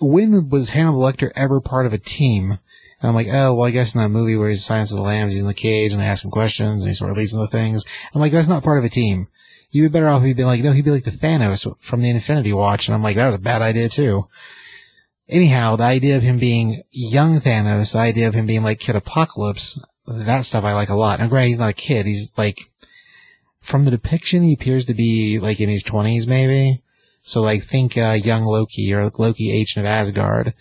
[SPEAKER 3] When was Hannibal Lecter ever part of a team? And I'm like, oh, well, I guess in that movie where he's Silence of the Lambs, he's in the cage and they ask him questions and he sort of leads them to things. I'm like, that's not part of a team. You'd be better off if he'd been like, no, he'd be like the Thanos from the Infinity Watch. And I'm like, that was a bad idea too. anyhow, the idea of him being young Thanos, the idea of him being like Kid Apocalypse, that stuff I like a lot. And granted, he's not a kid. He's like, from the depiction, he appears to be like in his twenties, maybe. So like, think uh, young Loki or Loki, Agent of Asgard.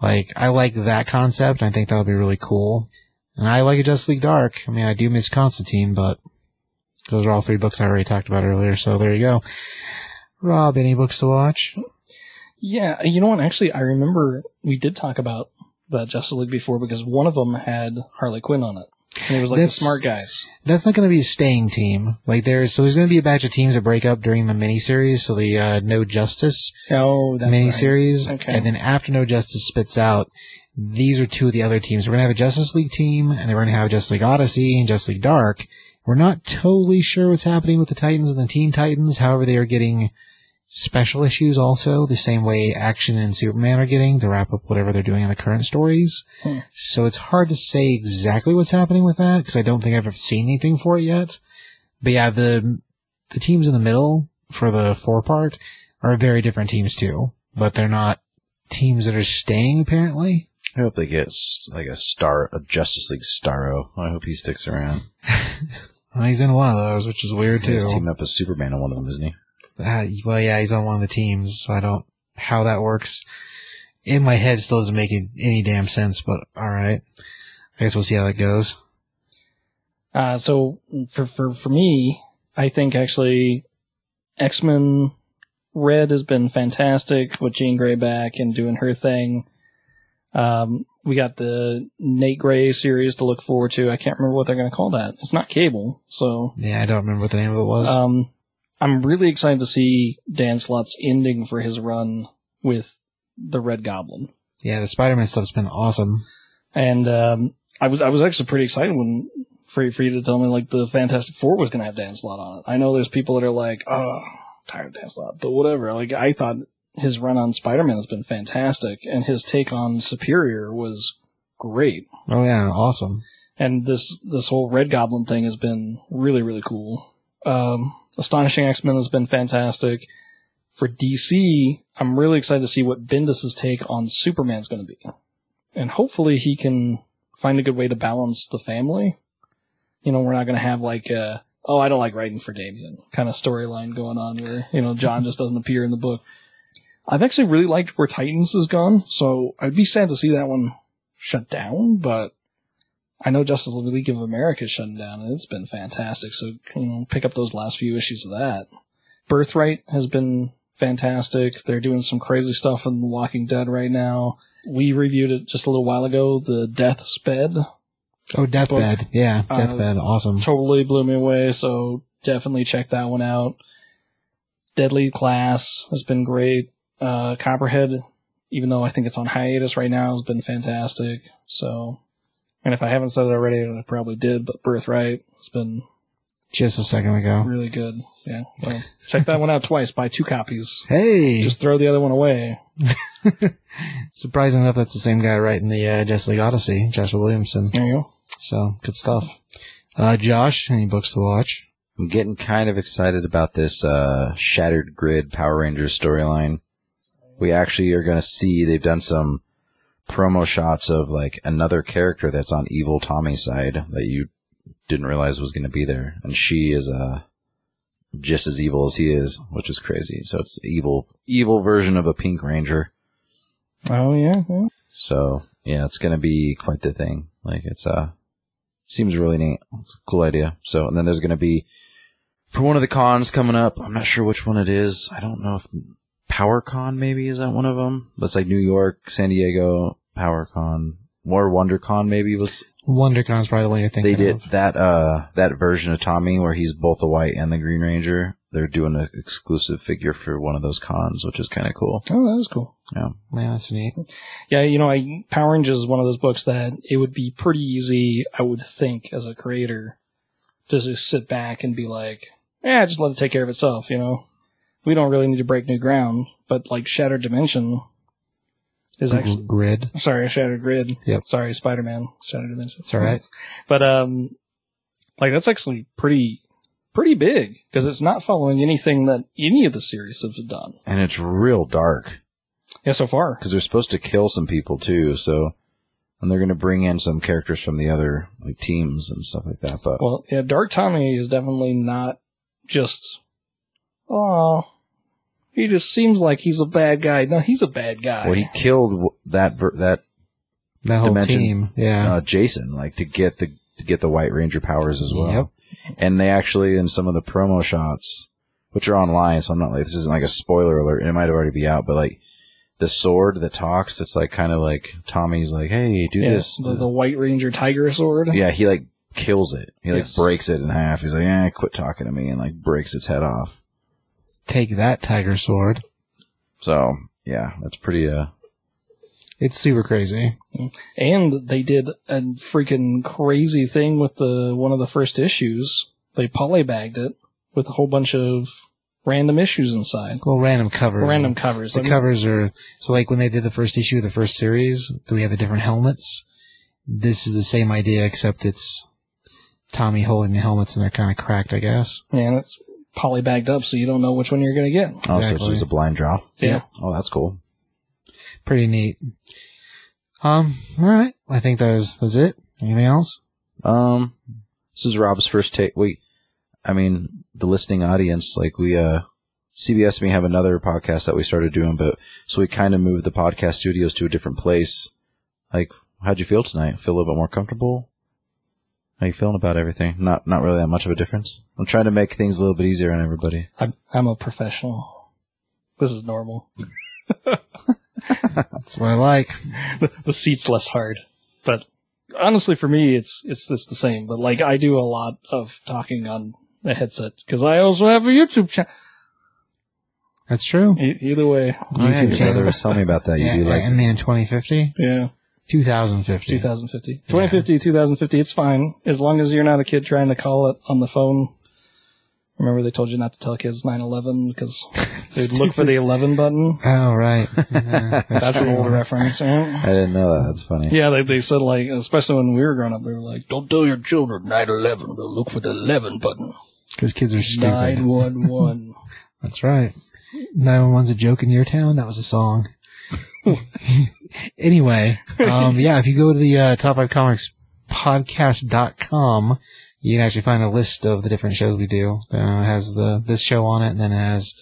[SPEAKER 3] Like, I like that concept. I think that'll be really cool. And I like Justice League Dark. I mean, I do miss Constantine, but those are all three books I already talked about earlier. So there you go. Rob, any books to watch?
[SPEAKER 2] Yeah, you know what? Actually, I remember we did talk about the Justice League before because one of them had Harley Quinn on it. And it was like
[SPEAKER 3] That's-
[SPEAKER 2] the smart guys.
[SPEAKER 3] That's not going to be a staying team. Like there's, so there's going to be a batch of teams that break up during the miniseries. So the, uh, No Justice
[SPEAKER 2] Oh, that's
[SPEAKER 3] miniseries.
[SPEAKER 2] right. Okay.
[SPEAKER 3] And then after No Justice spits out, these are two of the other teams. We're going to have a Justice League team and then we're going to have Justice League Odyssey and Justice League Dark. We're not totally sure what's happening with the Titans and the Teen Titans. However, they are getting special issues also, the same way Action and Superman are getting to wrap up whatever they're doing in the current stories.
[SPEAKER 2] Hmm.
[SPEAKER 3] So it's hard to say exactly what's happening with that because I don't think I've ever seen anything for it yet. But yeah, the the teams in the middle for the four part are very different teams too, but they're not teams that are staying apparently.
[SPEAKER 4] I hope they get like a star, a Justice League Starro. I hope he sticks around. <laughs>
[SPEAKER 3] Well, he's in one of those, which is weird too.
[SPEAKER 4] He's teaming up with Superman on one of them, isn't he?
[SPEAKER 3] Uh, well, yeah, he's on one of the teams, so I don't how that works. In my head, still doesn't make any, damn sense, but all right. I guess we'll see how that goes.
[SPEAKER 2] Uh, so for, for, for me, I think actually X-Men Red has been fantastic with Jean Grey back and doing her thing. Um, we got the Nate Gray series to look forward to. I can't remember what they're going to call that. It's not cable, so
[SPEAKER 3] Yeah, I don't remember what the name of it was.
[SPEAKER 2] um, I'm really excited to see Dan Slott's ending for his run with the Red Goblin.
[SPEAKER 3] yeah, the Spider-Man stuff's been awesome.
[SPEAKER 2] And um, I was I was actually pretty excited when for for you to tell me like the Fantastic Four was going to have Dan Slott on it. I know there's people that are like, oh, tired of Dan Slott, but whatever. Like I thought his run on Spider-Man has been fantastic, and his take on Superior was great.
[SPEAKER 3] Oh yeah, awesome.
[SPEAKER 2] And this this whole Red Goblin thing has been really really cool. Um, Astonishing X Men has been fantastic. For DC, I'm really excited to see what Bendis' take on Superman's going to be, and hopefully he can find a good way to balance the family. You know, we're not going to have like a oh I don't like writing for Damian kind of storyline going on where you know Jon just doesn't appear in the book. I've actually really liked where Titans has gone, so I'd be sad to see that one shut down, but I know Justice League of America is shutting down, and it's been fantastic. So you know, pick up those last few issues of that. Birthright has been fantastic. They're doing some crazy stuff in The Walking Dead right now. We reviewed it just a little while ago. The Death's Bed
[SPEAKER 3] Oh, Deathbed. Yeah,
[SPEAKER 2] Uh,
[SPEAKER 3] Deathbed. Awesome.
[SPEAKER 2] totally blew me away. So definitely check that one out. Deadly Class has been great. Uh, Copperhead, even though I think it's on hiatus right now, has been fantastic. So, and if I haven't said it already, I probably did, but Birthright has been
[SPEAKER 3] Just a second ago.
[SPEAKER 2] really good. Yeah. Well, check that one out twice. Buy two copies.
[SPEAKER 3] Hey,
[SPEAKER 2] Just throw the other one away. <laughs>
[SPEAKER 3] surprising enough, that's the same guy writing the uh, Justice League Odyssey, Joshua Williamson.
[SPEAKER 2] There you go.
[SPEAKER 3] So good stuff. Uh, Josh, any books to watch?
[SPEAKER 4] I'm getting kind of excited about this uh, Shattered Grid Power Rangers storyline. We actually are going to see they've done some promo shots of like another character that's on Evil Tommy's side that you didn't realize was going to be there, and she is uh, just as evil as he is, which is crazy. So it's the evil, evil version of a Pink Ranger.
[SPEAKER 2] Oh yeah. yeah.
[SPEAKER 4] So yeah, it's gonna be quite the thing. Like it's uh seems really neat. It's a cool idea. So and then there's gonna be for one of the cons coming up. I'm not sure which one it is. I don't know if PowerCon maybe is that one of them. That's like New York, San Diego, PowerCon, or WonderCon maybe was.
[SPEAKER 3] WonderCon's probably the one you're
[SPEAKER 4] They
[SPEAKER 3] thinking
[SPEAKER 4] did
[SPEAKER 3] of.
[SPEAKER 4] that uh that version of Tommy where he's both the White and the Green Ranger. They're doing an exclusive figure for one of those cons, which is kind of cool.
[SPEAKER 2] Oh, that is cool.
[SPEAKER 4] Yeah.
[SPEAKER 3] Yeah, that's neat.
[SPEAKER 2] Yeah, you know, I, Power Rangers is one of those books that it would be pretty easy, I would think, as a creator, to just sit back and be like, yeah, just let it take care of itself, you know? We don't really need to break new ground, but like Shattered Dimension is actually,
[SPEAKER 3] Grid.
[SPEAKER 2] sorry, Shattered Grid.
[SPEAKER 3] Yep.
[SPEAKER 2] Sorry, Spider-Man, Shattered Dimension.
[SPEAKER 3] It's alright.
[SPEAKER 2] But, um, like that's actually pretty, pretty big, because it's not following anything that any of the series have done.
[SPEAKER 4] And it's real dark.
[SPEAKER 2] Yeah, so far.
[SPEAKER 4] because they're supposed to kill some people too. So, and they're going to bring in some characters from the other like teams and stuff like that. But
[SPEAKER 2] Well, yeah, Dark Tommy is definitely not just, oh, he just seems like he's a bad guy. No, he's a bad guy.
[SPEAKER 4] well, he killed that ver- that
[SPEAKER 3] That whole
[SPEAKER 4] Dimension,
[SPEAKER 3] team. Yeah.
[SPEAKER 4] uh, Jason like to get the to get the White Ranger powers as well.
[SPEAKER 3] Yep.
[SPEAKER 4] And they actually in some of the promo shots, which are online, so I'm not like this isn't like a spoiler alert. It might have already be out, but like the sword that talks, it's like kind of like Tommy's like, hey, do
[SPEAKER 2] yeah,
[SPEAKER 4] this.
[SPEAKER 2] the, the White Ranger Tiger Sword.
[SPEAKER 4] Yeah, he like kills it. He like
[SPEAKER 2] Yes.
[SPEAKER 4] breaks it in half. He's like, eh, quit talking to me, and like breaks its head off.
[SPEAKER 3] Take that tiger sword.
[SPEAKER 4] So yeah, that's pretty. Uh,
[SPEAKER 3] It's super crazy.
[SPEAKER 2] And they did a freaking crazy thing with the one of the first issues. They polybagged it with a whole bunch of random issues inside.
[SPEAKER 3] Well, random covers.
[SPEAKER 2] Random covers.
[SPEAKER 3] The
[SPEAKER 2] I mean,
[SPEAKER 3] covers are so like when they did the first issue of the first series, we had the different helmets. This is the same idea, except it's Tommy holding the helmets and they're kind of cracked, I guess.
[SPEAKER 2] Yeah, and it's polybagged up so you don't know which one you're going to get.
[SPEAKER 4] Oh, so it's just a blind draw.
[SPEAKER 2] Yeah.
[SPEAKER 4] Oh, that's cool.
[SPEAKER 3] Pretty neat. Um, all right. I think that was that's it. Anything else?
[SPEAKER 4] Um, this is Rob's first take. We, I mean, the listening audience, like we, uh, CBS may have another podcast that we started doing, but so we kind of moved the podcast studios to a different place. Like, how'd you feel tonight? Feel a little bit more comfortable? How you feeling about everything? Not, not really that much of a difference. I'm trying to make things a little bit easier on everybody.
[SPEAKER 2] I'm, I'm a professional. This is normal. <laughs>
[SPEAKER 3] That's what I like.
[SPEAKER 2] the, the seat's less hard. But honestly, for me, it's it's just the same. But like, I do a lot of talking on the headset because I also have a YouTube channel.
[SPEAKER 3] That's true.
[SPEAKER 2] E- either way,
[SPEAKER 4] Oh, yeah,
[SPEAKER 3] YouTube
[SPEAKER 4] your
[SPEAKER 3] channel.
[SPEAKER 4] brother was telling me about that. You do like,
[SPEAKER 3] and then 2050,
[SPEAKER 2] yeah,
[SPEAKER 3] 2050.
[SPEAKER 2] 2050, 2050, 2050. It's fine as long as you're not a kid trying to call it on the phone. Remember, they told you not to tell kids 9/11 because <laughs> they'd look for the 11 button.
[SPEAKER 3] Oh right. <laughs> Yeah,
[SPEAKER 2] That's an old reference. Right?
[SPEAKER 4] I didn't know that. That's funny.
[SPEAKER 2] Yeah, they, they said like, especially when we were growing up, they were like, "Don't tell your children 9/11. They'll look for the 11 button."
[SPEAKER 3] Because kids are stupid.
[SPEAKER 2] 911. <laughs>
[SPEAKER 3] That's right. 911's a joke in your town. That was a song. Anyway, um, <laughs> yeah, if you go to the uh, Top 5 Comics podcast.com, you can actually find a list of the different shows we do. Uh, it has the this show on it, and then it has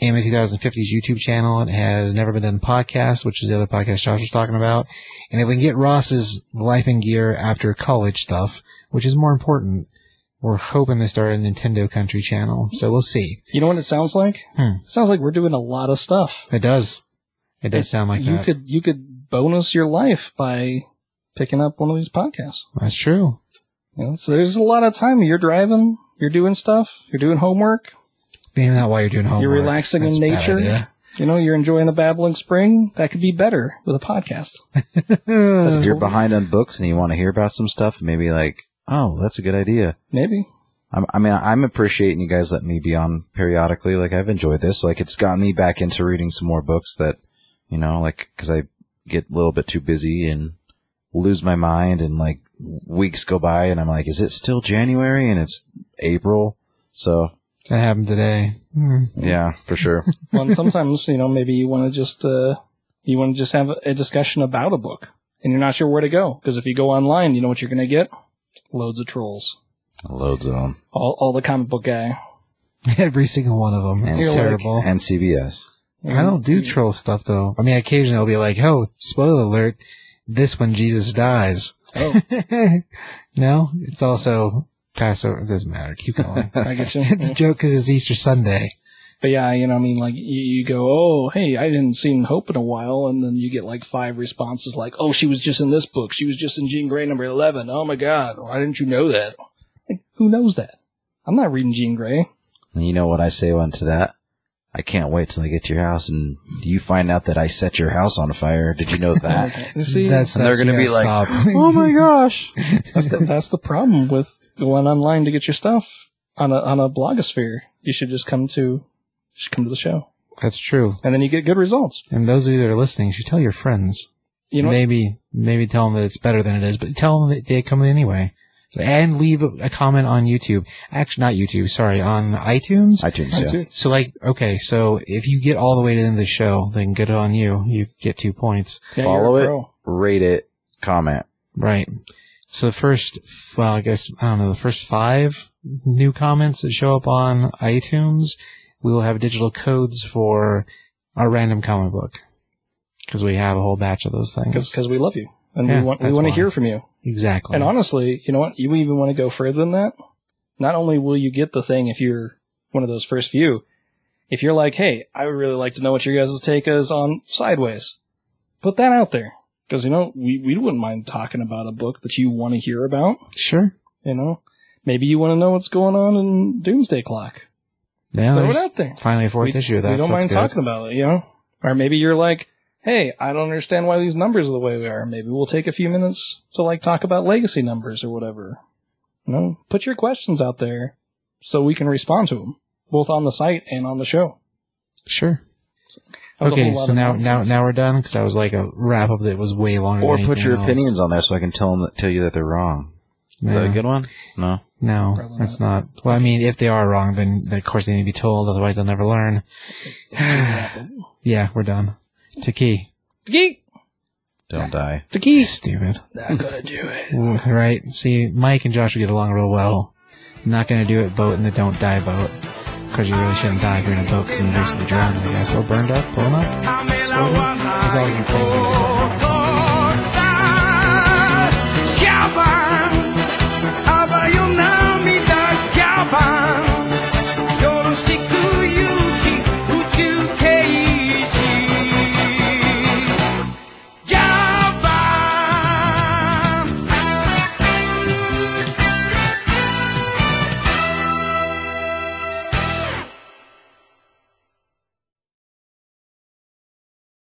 [SPEAKER 3] Anime 2050's YouTube channel. It has Never Been Done podcast, which is the other podcast Josh was talking about. And if we can get Ross's life and gear after college stuff, which is more important, we're hoping to start a Nintendo Country channel. So we'll see.
[SPEAKER 2] You know what it sounds like?
[SPEAKER 3] Hmm.
[SPEAKER 2] It sounds like we're doing a lot of stuff.
[SPEAKER 3] It does. It does sound like
[SPEAKER 2] you
[SPEAKER 3] that.
[SPEAKER 2] could you could bonus your life by picking up one of these podcasts.
[SPEAKER 3] That's true.
[SPEAKER 2] You know, so there's a lot of time you're driving, you're doing stuff, you're doing homework,
[SPEAKER 3] Maybe that while you're doing homework.
[SPEAKER 2] you're relaxing
[SPEAKER 3] That's
[SPEAKER 2] in nature.
[SPEAKER 3] idea.
[SPEAKER 2] You know, you're enjoying a babbling spring. That could be better with a podcast. <laughs>
[SPEAKER 4] If you're behind on books and you want to hear about some stuff, maybe like, oh, that's a good idea.
[SPEAKER 2] Maybe.
[SPEAKER 4] I'm, I mean, I'm appreciating you guys letting me be on periodically. Like, I've enjoyed this. Like, it's gotten me back into reading some more books that, you know, like, cause I get a little bit too busy and lose my mind and like weeks go by and I'm like, is it still January and it's April? So,
[SPEAKER 3] That happened today. Hmm.
[SPEAKER 4] yeah, for sure. <laughs>
[SPEAKER 2] Well, and sometimes, you know, maybe you want to just, uh, you want to just have a discussion about a book and you're not sure where to go. Because if you go online, you know what you're going to get? Loads of trolls.
[SPEAKER 4] Loads of them.
[SPEAKER 2] All, all the comic book guy. <laughs>
[SPEAKER 3] Every single one of them.
[SPEAKER 4] And,
[SPEAKER 3] It's
[SPEAKER 2] You're like-
[SPEAKER 4] and CBS.
[SPEAKER 3] I don't do mm-hmm. troll stuff though. I mean, occasionally I'll be like, "Oh, spoiler alert! This one Jesus dies."
[SPEAKER 2] Oh, <laughs>
[SPEAKER 3] no, it's also Passover. It doesn't matter. Keep going. <laughs>
[SPEAKER 2] I get you.
[SPEAKER 3] it's a joke because it's Easter Sunday.
[SPEAKER 2] But yeah, you know, I mean, like you, you go, oh, hey, I didn't seen Hope in a while, and then you get like five responses, like, oh, she was just in this book, she was just in Jean Grey number eleven. Oh my God, why didn't you know that? Like, who knows that? I'm not reading Jean Grey.
[SPEAKER 4] You know what I say on to that? I can't wait till I get to your house and you find out that I set your house on fire. Did you know that? <laughs>
[SPEAKER 2] See,
[SPEAKER 3] That's,
[SPEAKER 4] And they're
[SPEAKER 3] that's
[SPEAKER 4] gonna
[SPEAKER 3] you
[SPEAKER 4] be
[SPEAKER 3] gotta
[SPEAKER 4] like,
[SPEAKER 3] stop. <laughs>
[SPEAKER 4] oh my gosh.
[SPEAKER 2] that's the, that's the problem with going online to get your stuff on a on a blogosphere. You should just come to, you should come to the show,
[SPEAKER 3] that's true.
[SPEAKER 2] and then you get good results.
[SPEAKER 3] And those of you that are listening, you should tell your friends.
[SPEAKER 2] You know,
[SPEAKER 3] maybe maybe tell them that it's better than it is, but tell them that they come in anyway. And leave a, a comment on YouTube. Actually, not YouTube. Sorry, on iTunes.
[SPEAKER 4] iTunes, yeah.
[SPEAKER 3] So like, okay, so if you get all the way to the end of the show, then good on you. You get two points.
[SPEAKER 2] Yeah,
[SPEAKER 4] Follow it,
[SPEAKER 2] pro.
[SPEAKER 4] rate it, comment.
[SPEAKER 3] Right. So the first, well, I guess, I don't know, the first five new comments that show up on iTunes, we will have digital codes for our random comic book. Cause we have a whole batch of those things.
[SPEAKER 2] because we love you and
[SPEAKER 3] Yeah,
[SPEAKER 2] we want we want to hear from you.
[SPEAKER 3] Exactly.
[SPEAKER 2] And honestly, you know what? You even want to go further than that. Not only will you get the thing if you're one of those first few, if you're like, hey, I would really like to know what your guys' take is on Sideways, put that out there. Because, you know, we, we wouldn't mind talking about a book that you want to hear about.
[SPEAKER 3] Sure.
[SPEAKER 2] You know, maybe you want to know what's going on in Doomsday Clock.
[SPEAKER 3] Yeah,
[SPEAKER 2] Throw it out there.
[SPEAKER 3] finally a fourth
[SPEAKER 2] we,
[SPEAKER 3] issue of that.
[SPEAKER 2] we don't
[SPEAKER 3] so
[SPEAKER 2] mind talking about it, you know? Or maybe you're like, hey, I don't understand why these numbers are the way they are. Maybe we'll take a few minutes to like talk about legacy numbers or whatever. You know, put your questions out there so we can respond to them, both on the site and on the show.
[SPEAKER 3] Sure.
[SPEAKER 2] That was a
[SPEAKER 3] Okay, so now, now,
[SPEAKER 2] nonsense.
[SPEAKER 3] now we're done because I was like a wrap up that was way longer.
[SPEAKER 4] Or
[SPEAKER 3] than
[SPEAKER 4] put your
[SPEAKER 3] else.
[SPEAKER 4] opinions on there so I can tell them that, tell you that they're wrong. Is that a good one? No.
[SPEAKER 3] No,
[SPEAKER 2] Probably
[SPEAKER 3] that's not. Well, I mean, if they are wrong, then of course they need to be told. Otherwise, they'll never learn. <sighs> Yeah, we're done. Taki.
[SPEAKER 2] Geek!
[SPEAKER 4] Don't die.
[SPEAKER 2] The key!
[SPEAKER 3] Stupid.
[SPEAKER 2] Not gonna do it. <laughs>
[SPEAKER 3] Right. See, Mike and Josh will get along real well. Not gonna do it boat in the don't die boat. Cause you really shouldn't die if you're in a boat because then you basically drown, I guess. Or burned up, blown up, exploded. That's all you can play.